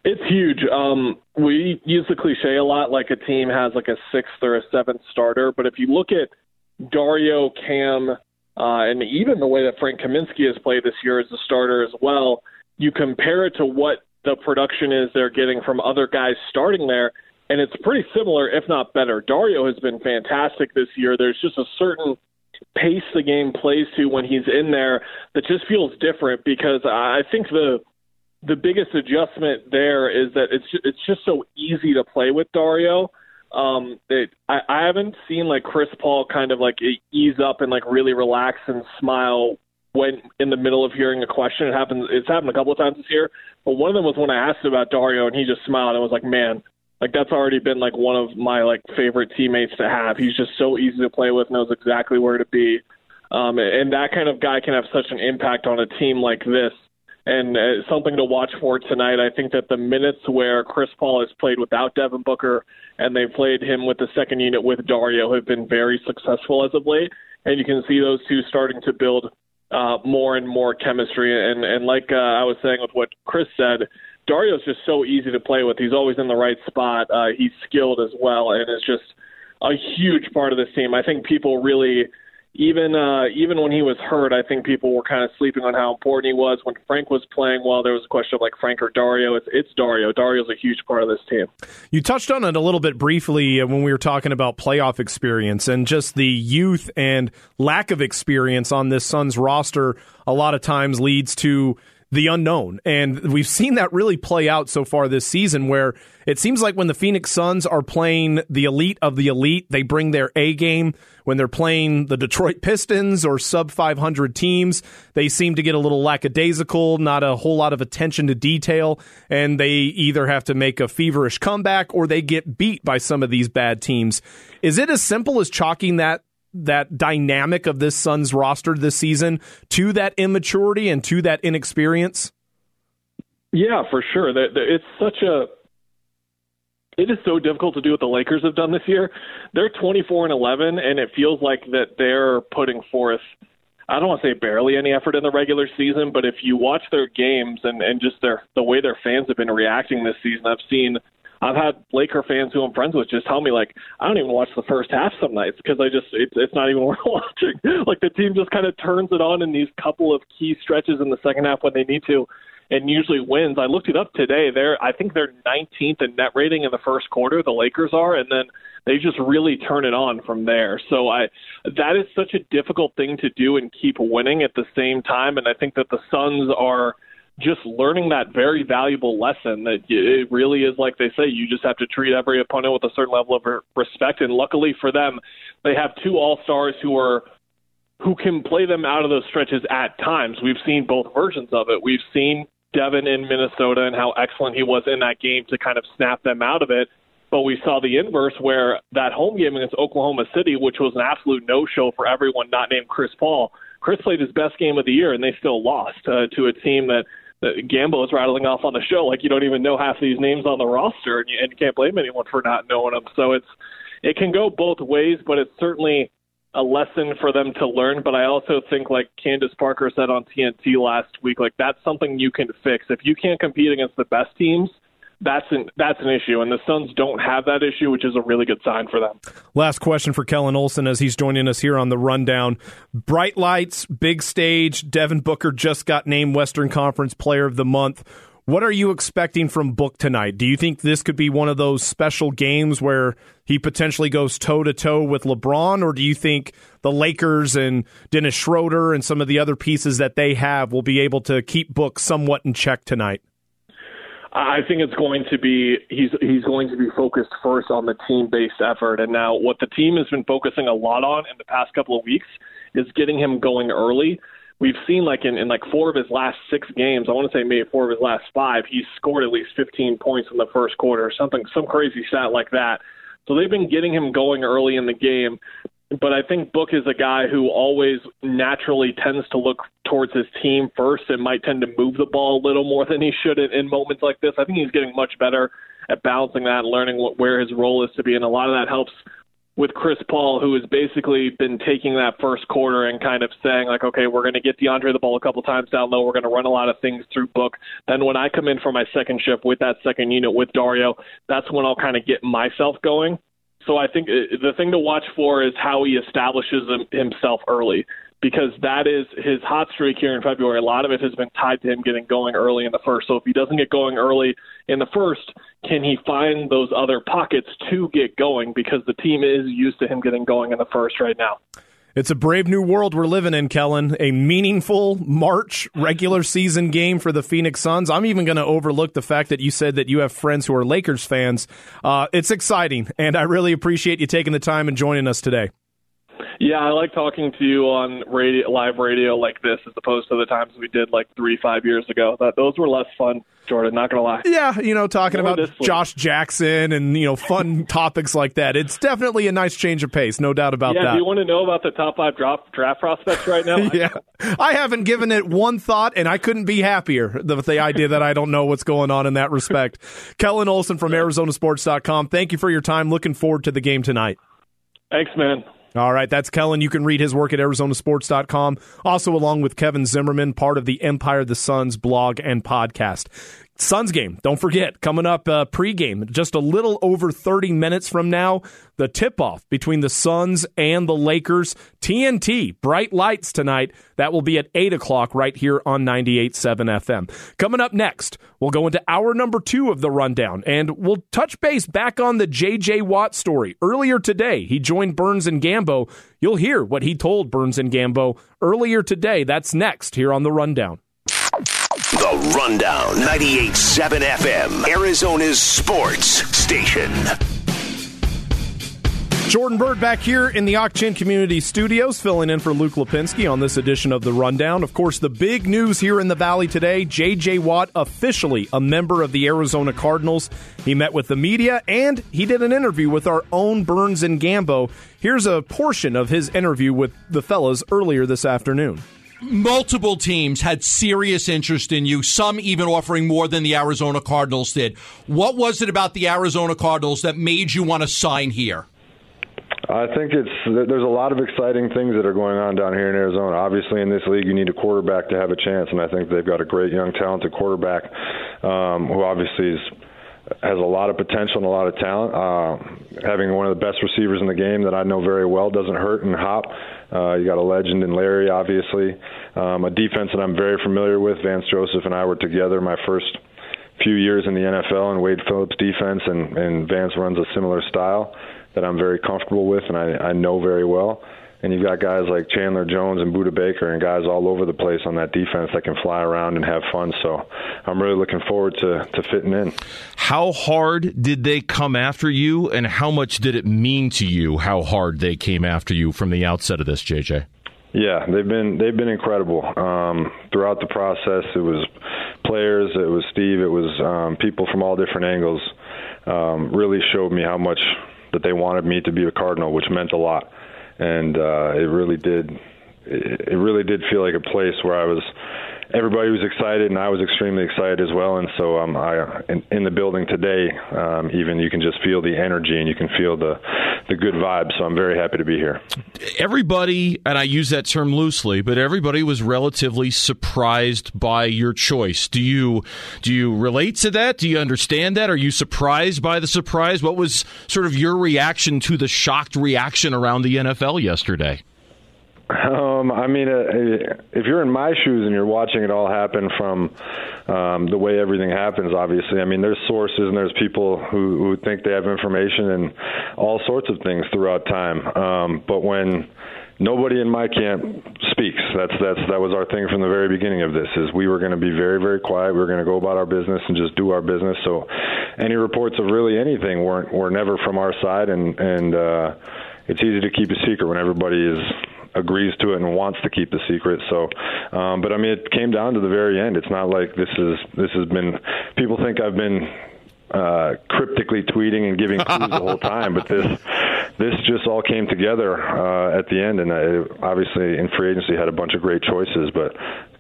It's huge. Um, we use the cliche a lot, like a team has like a sixth or a seventh starter. But if you look at Dario, Cam, uh, and even the way that Frank Kaminsky has played this year as a starter as well, you compare it to what the production is they're getting from other guys starting there, and it's pretty similar, if not better. Dario has been fantastic this year. There's just a certain pace the game plays to when he's in there that just feels different because I think the the biggest adjustment there is that it's it's just so easy to play with Dario. Um, it, I, I haven't seen like Chris Paul kind of like ease up and like really relax and smile when in the middle of hearing a question. It happens. It's happened a couple of times this year, but one of them was when I asked about Dario and he just smiled and was like, "Man, like that's already been like one of my like favorite teammates to have. He's just so easy to play with, knows exactly where to be." Um, and that kind of guy can have such an impact on a team like this and uh, something to watch for tonight. I think that the minutes where Chris Paul has played without Devin Booker and they played him with the second unit with Dario have been very successful as of late, and you can see those two starting to build uh, more and more chemistry. And and like uh, I was saying with what Chris said, Dario's just so easy to play with. He's always in the right spot. Uh, he's skilled as well, and is just a huge part of this team. I think people really even uh, even when he was hurt, I think people were kind of sleeping on how important he was. When Frank was playing well, there was a question of like Frank or Dario. It's it's Dario. Dario's a huge part of this team. You touched on it a little bit briefly uh, when we were talking about playoff experience and just the youth and lack of experience on this Suns roster. A lot of times leads to the unknown. And we've seen that really play out so far this season where it seems like when the Phoenix Suns are playing the elite of the elite, they bring their A game. When they're playing the Detroit Pistons or sub 500 teams, they seem to get a little lackadaisical, not a whole lot of attention to detail, and they either have to make a feverish comeback or they get beat by some of these bad teams. Is it as simple as chalking that that dynamic of this Suns roster this season to that immaturity and to that inexperience? Yeah, for sure. It's such a it is so difficult to do what the Lakers have done this year. They're 24 and 11 and it feels like that they're putting forth I don't want to say barely any effort in the regular season, but if you watch their games and and just their the way their fans have been reacting this season, I've seen I've had Laker fans who I'm friends with just tell me like I don't even watch the first half some nights because I just it's it's not even worth watching. like the team just kind of turns it on in these couple of key stretches in the second half when they need to, and usually wins. I looked it up today. They're I think they're 19th in net rating in the first quarter. The Lakers are, and then they just really turn it on from there. So I that is such a difficult thing to do and keep winning at the same time. And I think that the Suns are just learning that very valuable lesson that it really is like they say you just have to treat every opponent with a certain level of respect. And luckily for them they have two all-stars who are who can play them out of those stretches at times. We've seen both versions of it. We've seen Devin in Minnesota and how excellent he was in that game to kind of snap them out of it. But we saw the inverse where that home game against Oklahoma City which was an absolute no-show for everyone not named Chris Paul Chris played his best game of the year and they still lost uh, to a team that Uh, that Gambo is rattling off on the show like you don't even know half these names on the roster, and you, and you can't blame anyone for not knowing them. So it's it can go both ways, but it's certainly a lesson for them to learn. But I also think, like Candace Parker said on TNT last week, like that's something you can fix. If you can't compete against the best teams, that's an that's an issue, and the Suns don't have that issue, which is a really good sign for them. Last question for Kellen Olson as he's joining us here on the rundown. Bright lights, big stage. Devin Booker just got named Western Conference Player of the Month. What are you expecting from Book tonight? Do you think this could be one of those special games where he potentially goes toe to toe with LeBron, or do you think the Lakers and Dennis Schroeder and some of the other pieces that they have will be able to keep Book somewhat in check tonight? I think it's going to be he's he's going to be focused first on the team based effort. And now what the team has been focusing a lot on in the past couple of weeks is getting him going early. We've seen like in, in like four of his last six games, I want to say maybe four of his last five, he's scored at least 15 points in the first quarter, something some crazy stat like that. So they've been getting him going early in the game but I think Book is a guy who always naturally tends to look towards his team first and might tend to move the ball a little more than he should in, in moments like this. I think he's getting much better at balancing that and learning what, where his role is to be, and a lot of that helps with Chris Paul, who has basically been taking that first quarter and kind of saying like, okay, we're going to get DeAndre the ball a couple times down low. We're going to run a lot of things through Book. Then when I come in for my second shift with that second unit with Dario, that's when I'll kind of get myself going so I think uh, the thing to watch for is how he establishes himself early because that is his hot streak here in February. A lot of it has been tied to him getting going early in the first. So if he doesn't get going early in the first, can he find those other pockets to get going? Because the team is used to him getting going in the first right now. It's a brave new world we're living in, Kellen. A meaningful March regular season game for the Phoenix Suns. I'm even going to overlook the fact that you said that you have friends who are Lakers fans. Uh, it's exciting, and I really appreciate you taking the time and joining us today. Yeah, I like talking to you on radio, live radio like this, as opposed to the times we did like three, five years ago. That those were less fun, Jordan. Not gonna lie. Yeah, you know, talking More about Josh Jackson and you know fun topics like that. It's definitely a nice change of pace, no doubt about yeah, that. Do you want to know about the top five draft draft prospects right now? yeah, I haven't given it one thought, and I couldn't be happier with the idea that I don't know what's going on in that respect. Kellen Olson from ArizonaSports.com. Thank you for your time. Looking forward to the game tonight. Thanks, man. All right, that's Kellen. You can read his work at ArizonaSports.com. Also, along with Kevin Zimmerman, part of the Empire the Suns blog and podcast. Suns game, don't forget, coming up uh, pregame, just a little over 30 minutes from now, the tip off between the Suns and the Lakers. TNT, bright lights tonight. That will be at 8 o'clock right here on 98.7 FM. Coming up next, we'll go into hour number two of the rundown and we'll touch base back on the J.J. Watt story. Earlier today, he joined Burns and Gambo. You'll hear what he told Burns and Gambo earlier today. That's next here on the rundown. The Rundown, 98.7 FM, Arizona's sports station. Jordan Byrd back here in the Ak-Chin Community Studios, filling in for Luke Lapinski on this edition of The Rundown. Of course, the big news here in the Valley today J.J. Watt, officially a member of the Arizona Cardinals. He met with the media and he did an interview with our own Burns and Gambo. Here's a portion of his interview with the fellas earlier this afternoon multiple teams had serious interest in you, some even offering more than the Arizona Cardinals did. What was it about the Arizona Cardinals that made you want to sign here? I think it's there's a lot of exciting things that are going on down here in Arizona. Obviously, in this league, you need a quarterback to have a chance, and I think they've got a great young, talented quarterback um, who obviously is has a lot of potential and a lot of talent. Uh, having one of the best receivers in the game that I know very well doesn't hurt and hop. Uh, you got a legend in Larry, obviously. Um, a defense that I'm very familiar with. Vance Joseph and I were together my first few years in the NFL and Wade Phillips defense, and, and Vance runs a similar style that I'm very comfortable with and I, I know very well. And you've got guys like Chandler Jones and Budda Baker and guys all over the place on that defense that can fly around and have fun. So I'm really looking forward to, to fitting in. How hard did they come after you, and how much did it mean to you how hard they came after you from the outset of this, JJ? Yeah, they've been they've been incredible um, throughout the process. It was players, it was Steve, it was um, people from all different angles. Um, really showed me how much that they wanted me to be a Cardinal, which meant a lot and uh, it really did. It really did feel like a place where I was. Everybody was excited, and I was extremely excited as well. And so, um, I in, in the building today, um, even you can just feel the energy and you can feel the the good vibes. So I'm very happy to be here. Everybody, and I use that term loosely, but everybody was relatively surprised by your choice. Do you do you relate to that? Do you understand that? Are you surprised by the surprise? What was sort of your reaction to the shocked reaction around the NFL yesterday? Um, I mean, uh, if you're in my shoes and you're watching it all happen from um, the way everything happens, obviously, I mean, there's sources and there's people who, who think they have information and all sorts of things throughout time. Um, but when nobody in my camp speaks, that's that's that was our thing from the very beginning of this. Is we were going to be very very quiet. We were going to go about our business and just do our business. So, any reports of really anything weren't were never from our side, and and uh, it's easy to keep a secret when everybody is agrees to it and wants to keep the secret. So, um, but I mean, it came down to the very end. It's not like this is this has been. People think I've been uh, cryptically tweeting and giving clues the whole time, but this this just all came together uh, at the end. And I, obviously, in free agency, had a bunch of great choices, but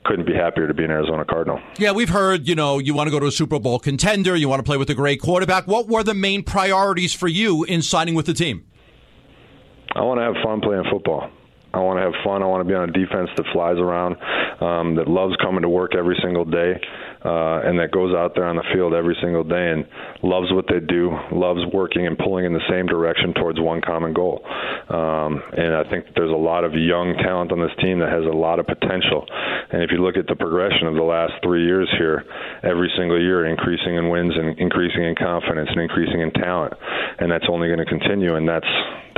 couldn't be happier to be an Arizona Cardinal. Yeah, we've heard, you know, you want to go to a Super Bowl contender, you want to play with a great quarterback. What were the main priorities for you in signing with the team? I want to have fun playing football. I want to have fun. I want to be on a defense that flies around, um, that loves coming to work every single day, uh, and that goes out there on the field every single day and loves what they do, loves working and pulling in the same direction towards one common goal. Um, and I think there's a lot of young talent on this team that has a lot of potential. And if you look at the progression of the last three years here, every single year increasing in wins and increasing in confidence and increasing in talent, and that's only going to continue. And that's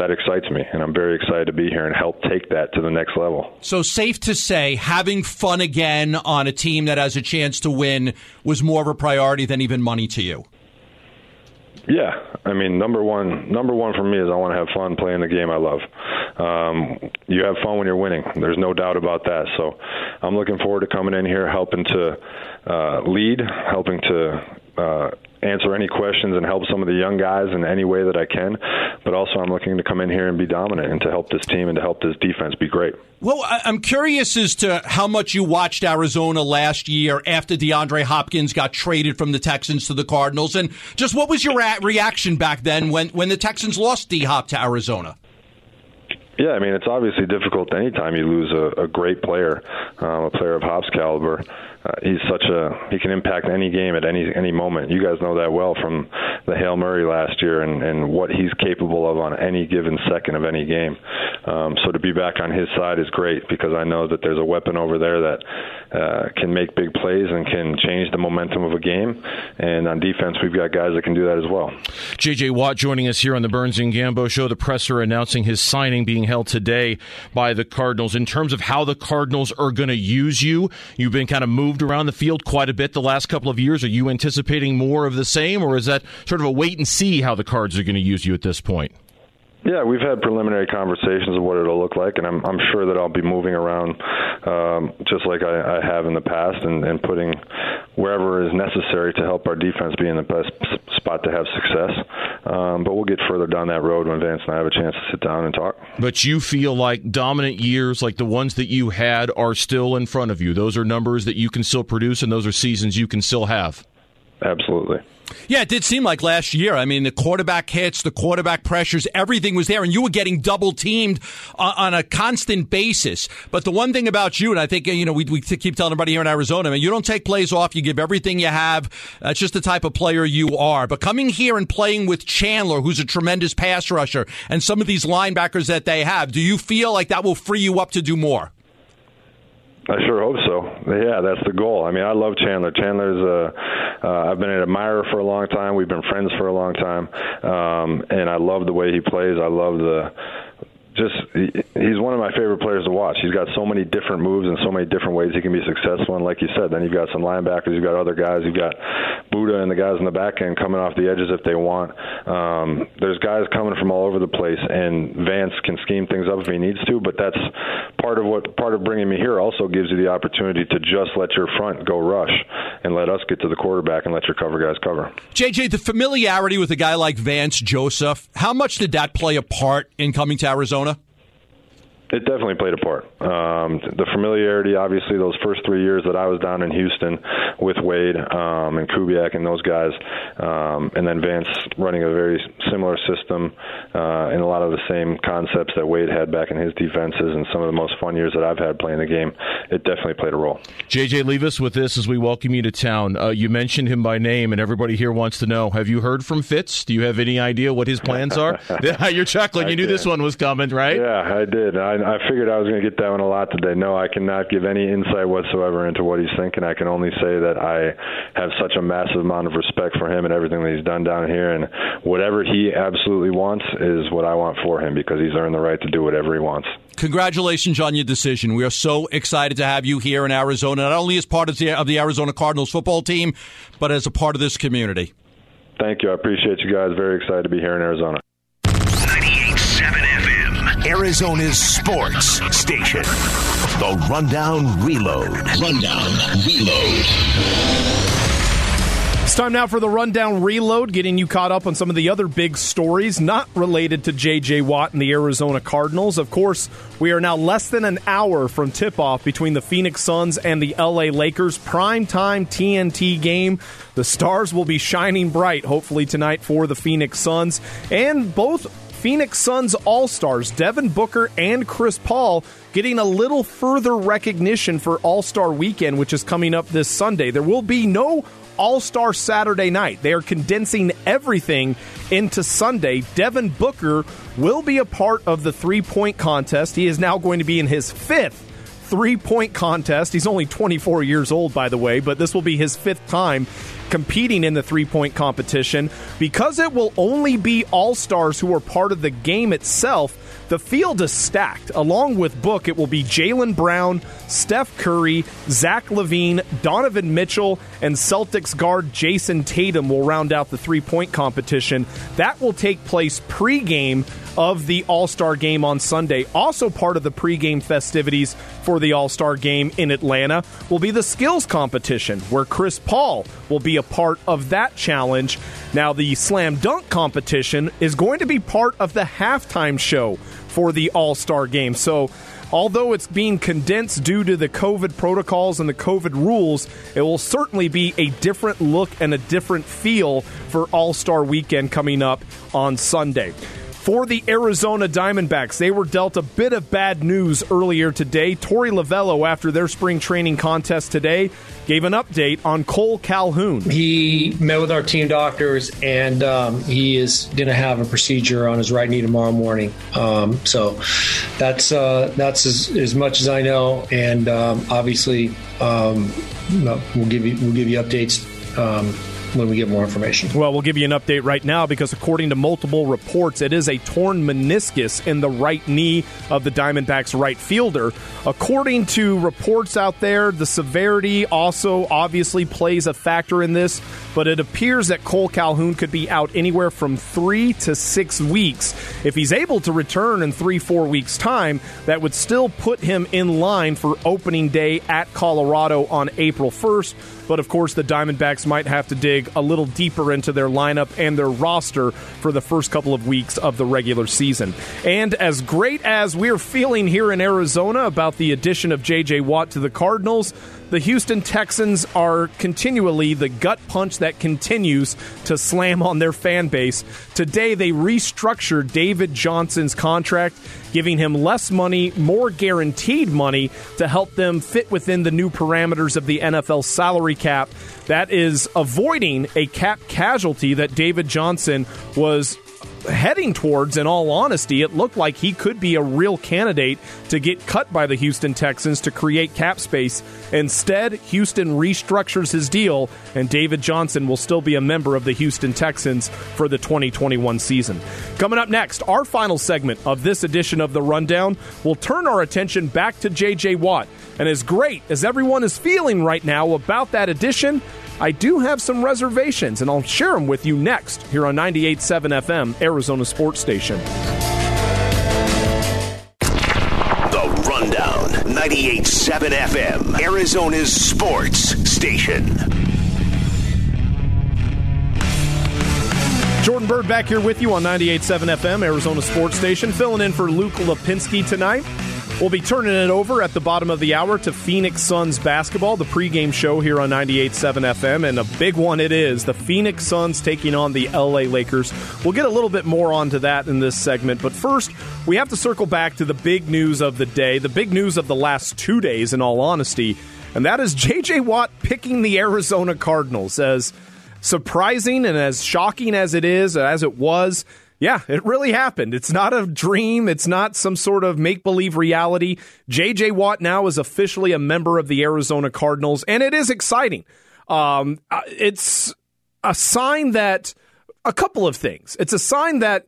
that excites me, and I'm very excited to be here and help take that to the next level. So, safe to say, having fun again on a team that has a chance to win was more of a priority than even money to you. Yeah, I mean, number one, number one for me is I want to have fun playing the game I love. Um, you have fun when you're winning. There's no doubt about that. So, I'm looking forward to coming in here, helping to uh, lead, helping to uh, answer any questions and help some of the young guys in any way that I can. But also, I'm looking to come in here and be dominant and to help this team and to help this defense be great. Well, I'm curious as to how much you watched Arizona last year after DeAndre Hopkins got traded from the Texans to the Cardinals, and just what was your reaction back then when, when the Texans lost D Hop to Arizona? Yeah, I mean it's obviously difficult anytime you lose a, a great player, um, a player of Hop's caliber uh, he's such a he can impact any game at any any moment. You guys know that well from the Hail Murray last year and and what he's capable of on any given second of any game. Um, so to be back on his side is great because I know that there's a weapon over there that uh, can make big plays and can change the momentum of a game. And on defense, we've got guys that can do that as well. J.J. Watt joining us here on the Burns and Gambo show. The presser announcing his signing being held today by the Cardinals. In terms of how the Cardinals are going to use you, you've been kind of moved moved around the field quite a bit the last couple of years. Are you anticipating more of the same, or is that sort of a wait and see how the Cards are going to use you at this point? Yeah, we've had preliminary conversations of what it'll look like, and I'm, I'm sure that I'll be moving around um, just like I, I have in the past and, and putting wherever is necessary to help our defense be in the best spot to have success. Um, but we'll get further down that road when Vance and I have a chance to sit down and talk. But you feel like dominant years like the ones that you had are still in front of you. Those are numbers that you can still produce, and those are seasons you can still have. Absolutely. Yeah, it did seem like last year. I mean, the quarterback hits, the quarterback pressures, everything was there, and you were getting double teamed uh, on, a constant basis. But the one thing about you, and I think you know, we, we keep telling everybody here in Arizona, I mean, you don't take plays off. You give everything you have. That's just the type of player you are. But coming here and playing with Chandler, who's a tremendous pass rusher, and some of these linebackers that they have, do you feel like that will free you up to do more? I sure hope so. Yeah, that's the goal. I mean, I love Chandler. Chandler's a, uh, I've been an admirer for a long time. We've been friends for a long time, um, and I love the way he plays. I love the just he's one of my favorite players to watch. He's got so many different moves and so many different ways he can be successful. And like you said, then you've got some linebackers, you've got other guys, you've got Budda and the guys in the back end coming off the edges if they want. Um, there's guys coming from all over the place, and Vance can scheme things up if he needs to. But that's part of what part of bringing me here also gives you the opportunity to just let your front go rush and let us get to the quarterback and let your cover guys cover. JJ, the familiarity with a guy like Vance Joseph, how much did that play a part in coming to Arizona? It definitely played a part. Um, the familiarity, obviously, those first three years that I was down in Houston with Wade um, and Kubiak and those guys, um, and then Vance running a very similar system uh, and a lot of the same concepts that Wade had back in his defenses, and some of the most fun years that I've had playing the game. It definitely played a role. JJ, leave us with this as we welcome you to town. Uh, you mentioned him by name, and everybody here wants to know: Have you heard from Fitz? Do you have any idea what his plans are? You're chuckling. You knew this one was coming, right? Yeah, I did. I I figured I was going to get that one a lot today. No, I cannot give any insight whatsoever into what he's thinking. I can only say that I have such a massive amount of respect for him and everything that he's done down here, and whatever he absolutely wants is what I want for him because he's earned the right to do whatever he wants. Congratulations on your decision. We are so excited to have you here in Arizona, not only as part of the, of the Arizona Cardinals football team, but as a part of this community. Thank you. I appreciate you guys. Very excited to be here in Arizona. Arizona's sports station. The Rundown Reload. Rundown Reload. It's time now for the Rundown Reload, getting you caught up on some of the other big stories not related to J.J. Watt and the Arizona Cardinals. Of course, we are now less than an hour from tip off between the Phoenix Suns and the L.A. Lakers. Prime time TNT game. The stars will be shining bright, hopefully, tonight for the Phoenix Suns. And both Phoenix Suns All Stars, Devin Booker and Chris Paul, getting a little further recognition for All Star Weekend, which is coming up this Sunday. There will be no all Star Saturday night. They are condensing everything into Sunday. Devin Booker will be a part of the three point contest. He is now going to be in his fifth three point contest. He's only 24 years old, by the way, but this will be his fifth time competing in the three point competition. Because it will only be all stars who are part of the game itself, the field is stacked. Along with Book, it will be Jaylen Brown, Steph Curry, Zach LaVine, Donovan Mitchell, and Celtics guard Jayson Tatum will round out the three point competition. That will take place pregame of the All Star game on Sunday. Also, part of the pregame festivities for the All Star game in Atlanta will be the skills competition, where Chris Paul will be a part of that challenge. Now, the slam dunk competition is going to be part of the halftime show for the All Star game. So, although it's being condensed due to the COVID protocols and the COVID rules, it will certainly be a different look and a different feel for All Star weekend coming up on Sunday. For the Arizona Diamondbacks, they were dealt a bit of bad news earlier today. Torey Lovullo, after their spring training contest today, gave an update on Cole Calhoun. He met with our team doctors, and um, he is going to have a procedure on his right knee tomorrow morning. Um, so that's uh, that's as, as, much as I know, and um, obviously um, we'll give you we'll give you updates um, when we get more information. Well, we'll give you an update right now because according to multiple reports, it is a torn meniscus in the right knee of the Diamondbacks right fielder. According to reports out there, the severity also obviously plays a factor in this, but it appears that Cole Calhoun could be out anywhere from three to six weeks. If he's able to return in three, four weeks' time, that would still put him in line for opening day at Colorado on April 1st. But of course, the Diamondbacks might have to dig a little deeper into their lineup and their roster for the first couple of weeks of the regular season. And as great as we're feeling here in Arizona about the addition of J.J. Watt to the Cardinals, the Houston Texans are continually the gut punch that continues to slam on their fan base. Today, they restructured David Johnson's contract, giving him less money, more guaranteed money to help them fit within the new parameters of the NFL salary cap. That is avoiding a cap casualty that David Johnson was heading towards, in all honesty, it looked like he could be a real candidate to get cut by the Houston Texans to create cap space. Instead, Houston restructures his deal, and David Johnson will still be a member of the Houston Texans for the 2021 season. Coming up next, our final segment of this edition of The Rundown will turn our attention back to J.J. Watt. And as great as everyone is feeling right now about that addition, I do have some reservations, and I'll share them with you next here on 98.7 FM, Arizona Sports Station. The Rundown, 98.7 FM, Arizona's sports station. Jordan Byrd back here with you on 98.7 FM, Arizona Sports Station, filling in for Luke Lapinski tonight. We'll be turning it over at the bottom of the hour to Phoenix Suns basketball, the pregame show here on 98.7 FM, and a big one it is. The Phoenix Suns taking on the LA Lakers. We'll get a little bit more onto that in this segment, but first, we have to circle back to the big news of the day, the big news of the last two days, in all honesty, and that is J.J. Watt picking the Arizona Cardinals. As surprising and as shocking as it is, as it was, yeah, it really happened. It's not a dream. It's not some sort of make believe reality. JJ Watt now is officially a member of the Arizona Cardinals, and it is exciting. Um, uh, it's a sign that a couple of things. It's a sign that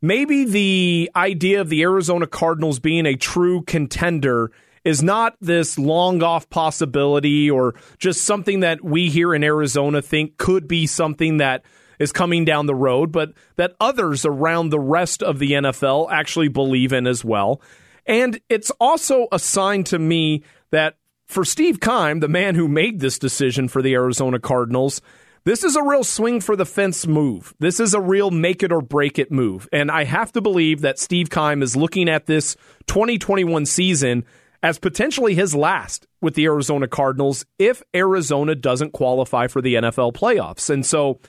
maybe the idea of the Arizona Cardinals being a true contender is not this long off possibility or just something that we here in Arizona think could be something that is coming down the road, but that others around the rest of the NFL actually believe in as well. And it's also a sign to me that for Steve Keim, the man who made this decision for the Arizona Cardinals, this is a real swing for the fence move. This is a real make it or break it move. And I have to believe that Steve Keim is looking at this 2021 season as potentially his last with the Arizona Cardinals if Arizona doesn't qualify for the NFL playoffs. And so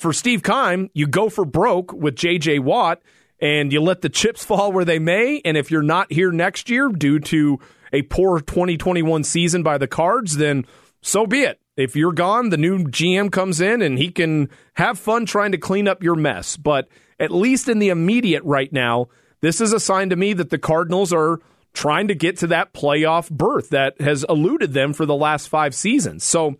for Steve Keim, you go for broke with J.J. Watt and you let the chips fall where they may. And if you're not here next year due to a poor 2021 season by the Cards, then so be it. If you're gone, the new GM comes in and he can have fun trying to clean up your mess. But at least in the immediate right now, this is a sign to me that the Cardinals are trying to get to that playoff berth that has eluded them for the last five seasons. So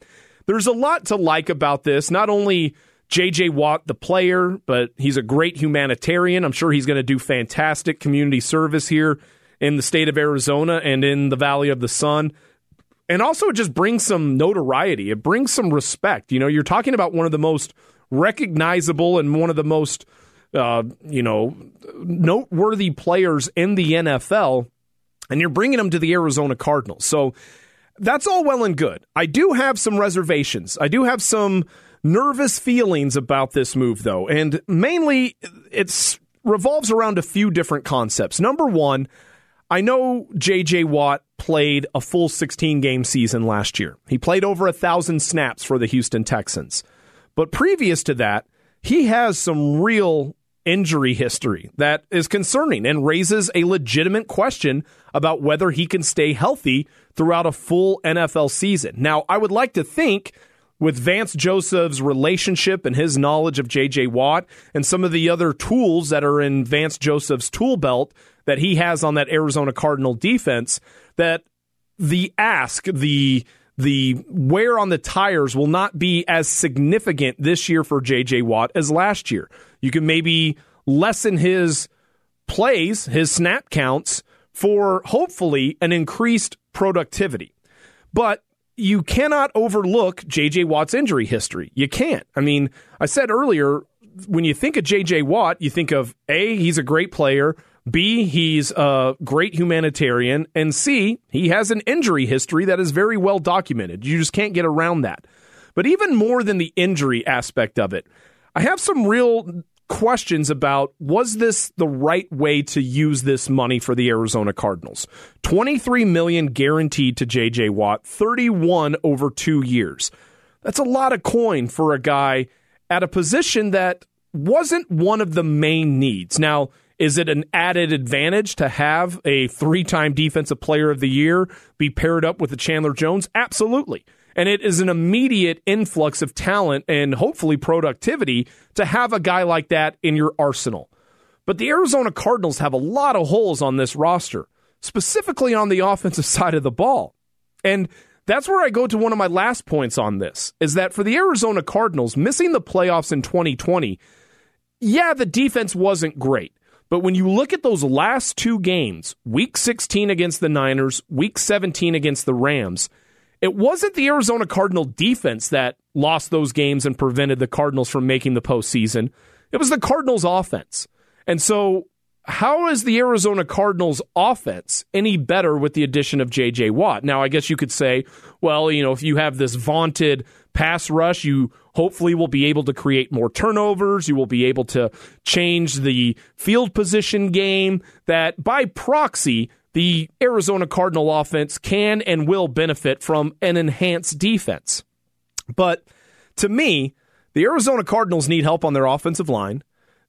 there's a lot to like about this. Not only JJ Watt, the player, but he's a great humanitarian. I'm sure he's going to do fantastic community service here in the state of Arizona and in the Valley of the Sun. And also, it just brings some notoriety. It brings some respect. You know, you're talking about one of the most recognizable and one of the most, uh, you know, noteworthy players in the NFL, and you're bringing him to the Arizona Cardinals. So that's all well and good. I do have some reservations. I do have some nervous feelings about this move, though, and mainly it revolves around a few different concepts. Number one, I know J.J. Watt played a full 16 game season last year. He played over a thousand snaps for the Houston Texans. But previous to that, he has some real injury history that is concerning and raises a legitimate question about whether he can stay healthy throughout a full NFL season. Now, I would like to think with Vance Joseph's relationship and his knowledge of J.J. Watt and some of the other tools that are in Vance Joseph's tool belt that he has on that Arizona Cardinal defense, that the ask, the the wear on the tires will not be as significant this year for J.J. Watt as last year. You can maybe lessen his plays, his snap counts for hopefully an increased productivity. But you cannot overlook JJ Watt's injury history. You can't. I mean, I said earlier, when you think of JJ Watt, you think of A, he's a great player, B, he's a great humanitarian, and C, he has an injury history that is very well documented. You just can't get around that. But even more than the injury aspect of it, I have some real questions about was this the right way to use this money for the Arizona Cardinals? 23 million guaranteed to JJ Watt, 31 over 2 years. That's a lot of coin for a guy at a position that wasn't one of the main needs. Now, is it an added advantage to have a three-time defensive player of the year be paired up with the Chandler Jones? Absolutely. And it is an immediate influx of talent and hopefully productivity to have a guy like that in your arsenal. But the Arizona Cardinals have a lot of holes on this roster, specifically on the offensive side of the ball. And that's where I go to one of my last points on this is that for the Arizona Cardinals, missing the playoffs in 2020, yeah, the defense wasn't great. But when you look at those last two games, week 16 against the Niners, week 17 against the Rams, it wasn't the Arizona Cardinal defense that lost those games and prevented the Cardinals from making the postseason. It was the Cardinals offense. And so, how is the Arizona Cardinals offense any better with the addition of J.J. Watt? Now, I guess you could say, well, you know, if you have this vaunted pass rush, you hopefully will be able to create more turnovers. You will be able to change the field position game. That by proxy, the Arizona Cardinal offense can and will benefit from an enhanced defense. But to me, the Arizona Cardinals need help on their offensive line.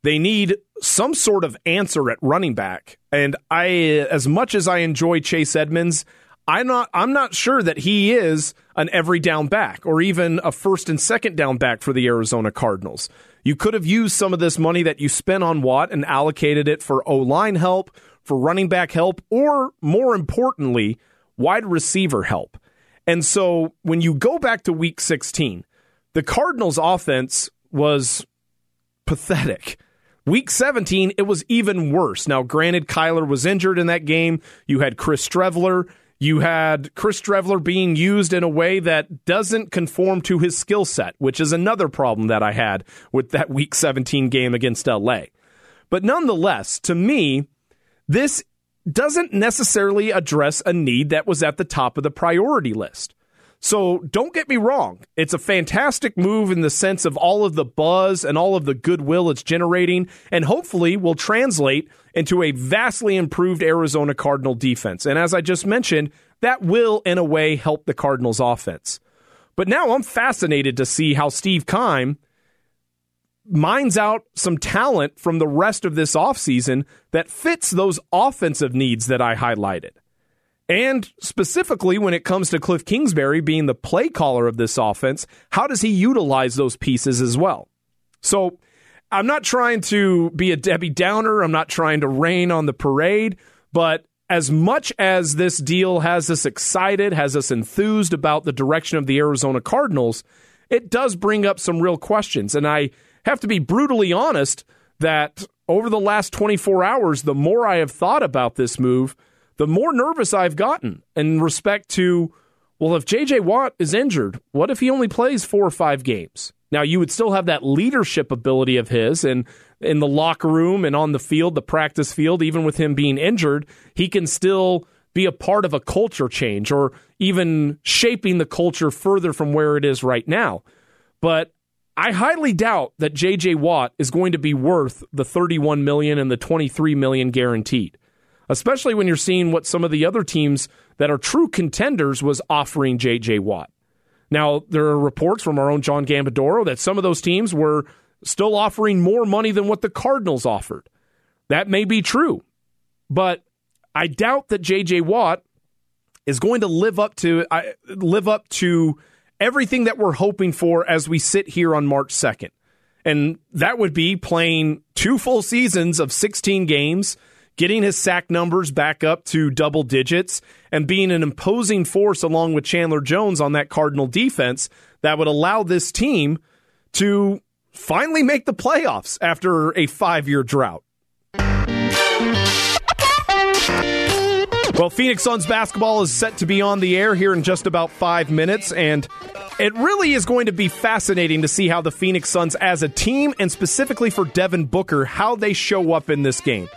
They need some sort of answer at running back. And I as much as I enjoy Chase Edmonds, I'm not I'm not sure that he is an every down back or even a first and second down back for the Arizona Cardinals. You could have used some of this money that you spent on Watt and allocated it for O line help, for running back help, or more importantly, wide receiver help. And so when you go back to week 16, the Cardinals offense was pathetic. Week 17, it was even worse. Now, granted, Kyler was injured in that game. You had Chris Streveler. You had Chris Streveler being used in a way that doesn't conform to his skill set, which is another problem that I had with that Week 17 game against LA. But nonetheless, to me, this doesn't necessarily address a need that was at the top of the priority list. So don't get me wrong. It's a fantastic move in the sense of all of the buzz and all of the goodwill it's generating, and hopefully will translate into a vastly improved Arizona Cardinal defense. And as I just mentioned, that will, in a way, help the Cardinals offense. But now I'm fascinated to see how Steve Keim mines out some talent from the rest of this offseason that fits those offensive needs that I highlighted. And specifically, when it comes to Cliff Kingsbury being the play caller of this offense, how does he utilize those pieces as well? So I'm not trying to be a Debbie Downer. I'm not trying to rain on the parade. But as much as this deal has us excited, has us enthused about the direction of the Arizona Cardinals, it does bring up some real questions. And I have to be brutally honest that over the last 24 hours, the more I have thought about this move, the more nervous I've gotten in respect to, well, if JJ Watt is injured, what if he only plays four or five games? Now, you would still have that leadership ability of his, and in the locker room and on the field, the practice field, even with him being injured, he can still be a part of a culture change or even shaping the culture further from where it is right now. But I highly doubt that JJ Watt is going to be worth the 31 million and the 23 million guaranteed especially when you're seeing what some of the other teams that are true contenders was offering J.J. Watt. Now, there are reports from our own John Gambadoro that some of those teams were still offering more money than what the Cardinals offered. That may be true, but I doubt that J.J. Watt is going to live up to I, live up to everything that we're hoping for as we sit here on March 2nd. And that would be playing two full seasons of 16 games getting his sack numbers back up to double digits, and being an imposing force along with Chandler Jones on that Cardinal defense that would allow this team to finally make the playoffs after a five year drought. Well, Phoenix Suns basketball is set to be on the air here in just about five minutes, and it really is going to be fascinating to see how the Phoenix Suns, as a team, and specifically for Devin Booker, how they show up in this game.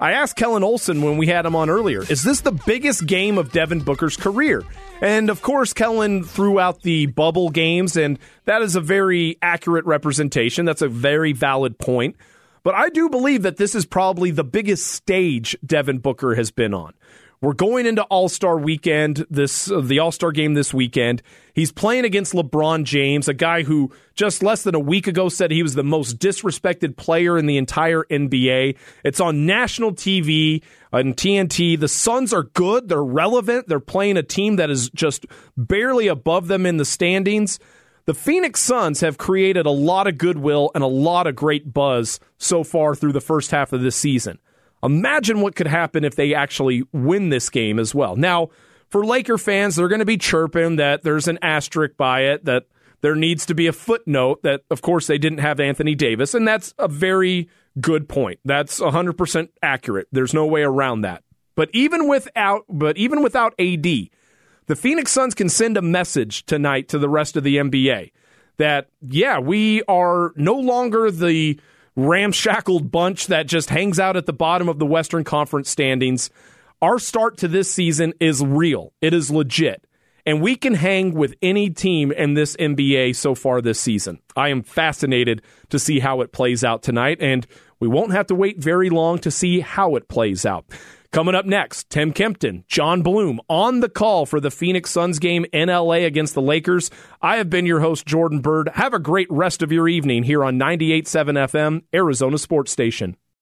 I asked Kellen Olson when we had him on earlier, is this the biggest game of Devin Booker's career? And of course, Kellen threw out the bubble games, and that is a very accurate representation. That's a very valid point. But I do believe that this is probably the biggest stage Devin Booker has been on. We're going into All Star weekend, this uh, the All Star game this weekend. He's playing against LeBron James, a guy who just less than a week ago said he was the most disrespected player in the entire NBA. It's on national TV on TNT. The Suns are good. They're relevant. They're playing a team that is just barely above them in the standings. The Phoenix Suns have created a lot of goodwill and a lot of great buzz so far through the first half of this season. Imagine what could happen if they actually win this game as well. Now, for Laker fans, they're going to be chirping that there's an asterisk by it, that there needs to be a footnote that, of course, they didn't have Anthony Davis. And that's a very good point. That's 100% accurate. There's no way around that. But even without, but even without AD, the Phoenix Suns can send a message tonight to the rest of the NBA that, yeah, we are no longer the ramshackled bunch that just hangs out at the bottom of the Western Conference standings. Our start to this season is real, it is legit. And we can hang with any team in this NBA so far this season. I am fascinated to see how it plays out tonight, and we won't have to wait very long to see how it plays out. Coming up next, Tim Kempton, John Bloom on the call for the Phoenix Suns game in LA against the Lakers. I have been your host, Jordan Byrd. Have a great rest of your evening here on 98.7 FM, Arizona Sports Station.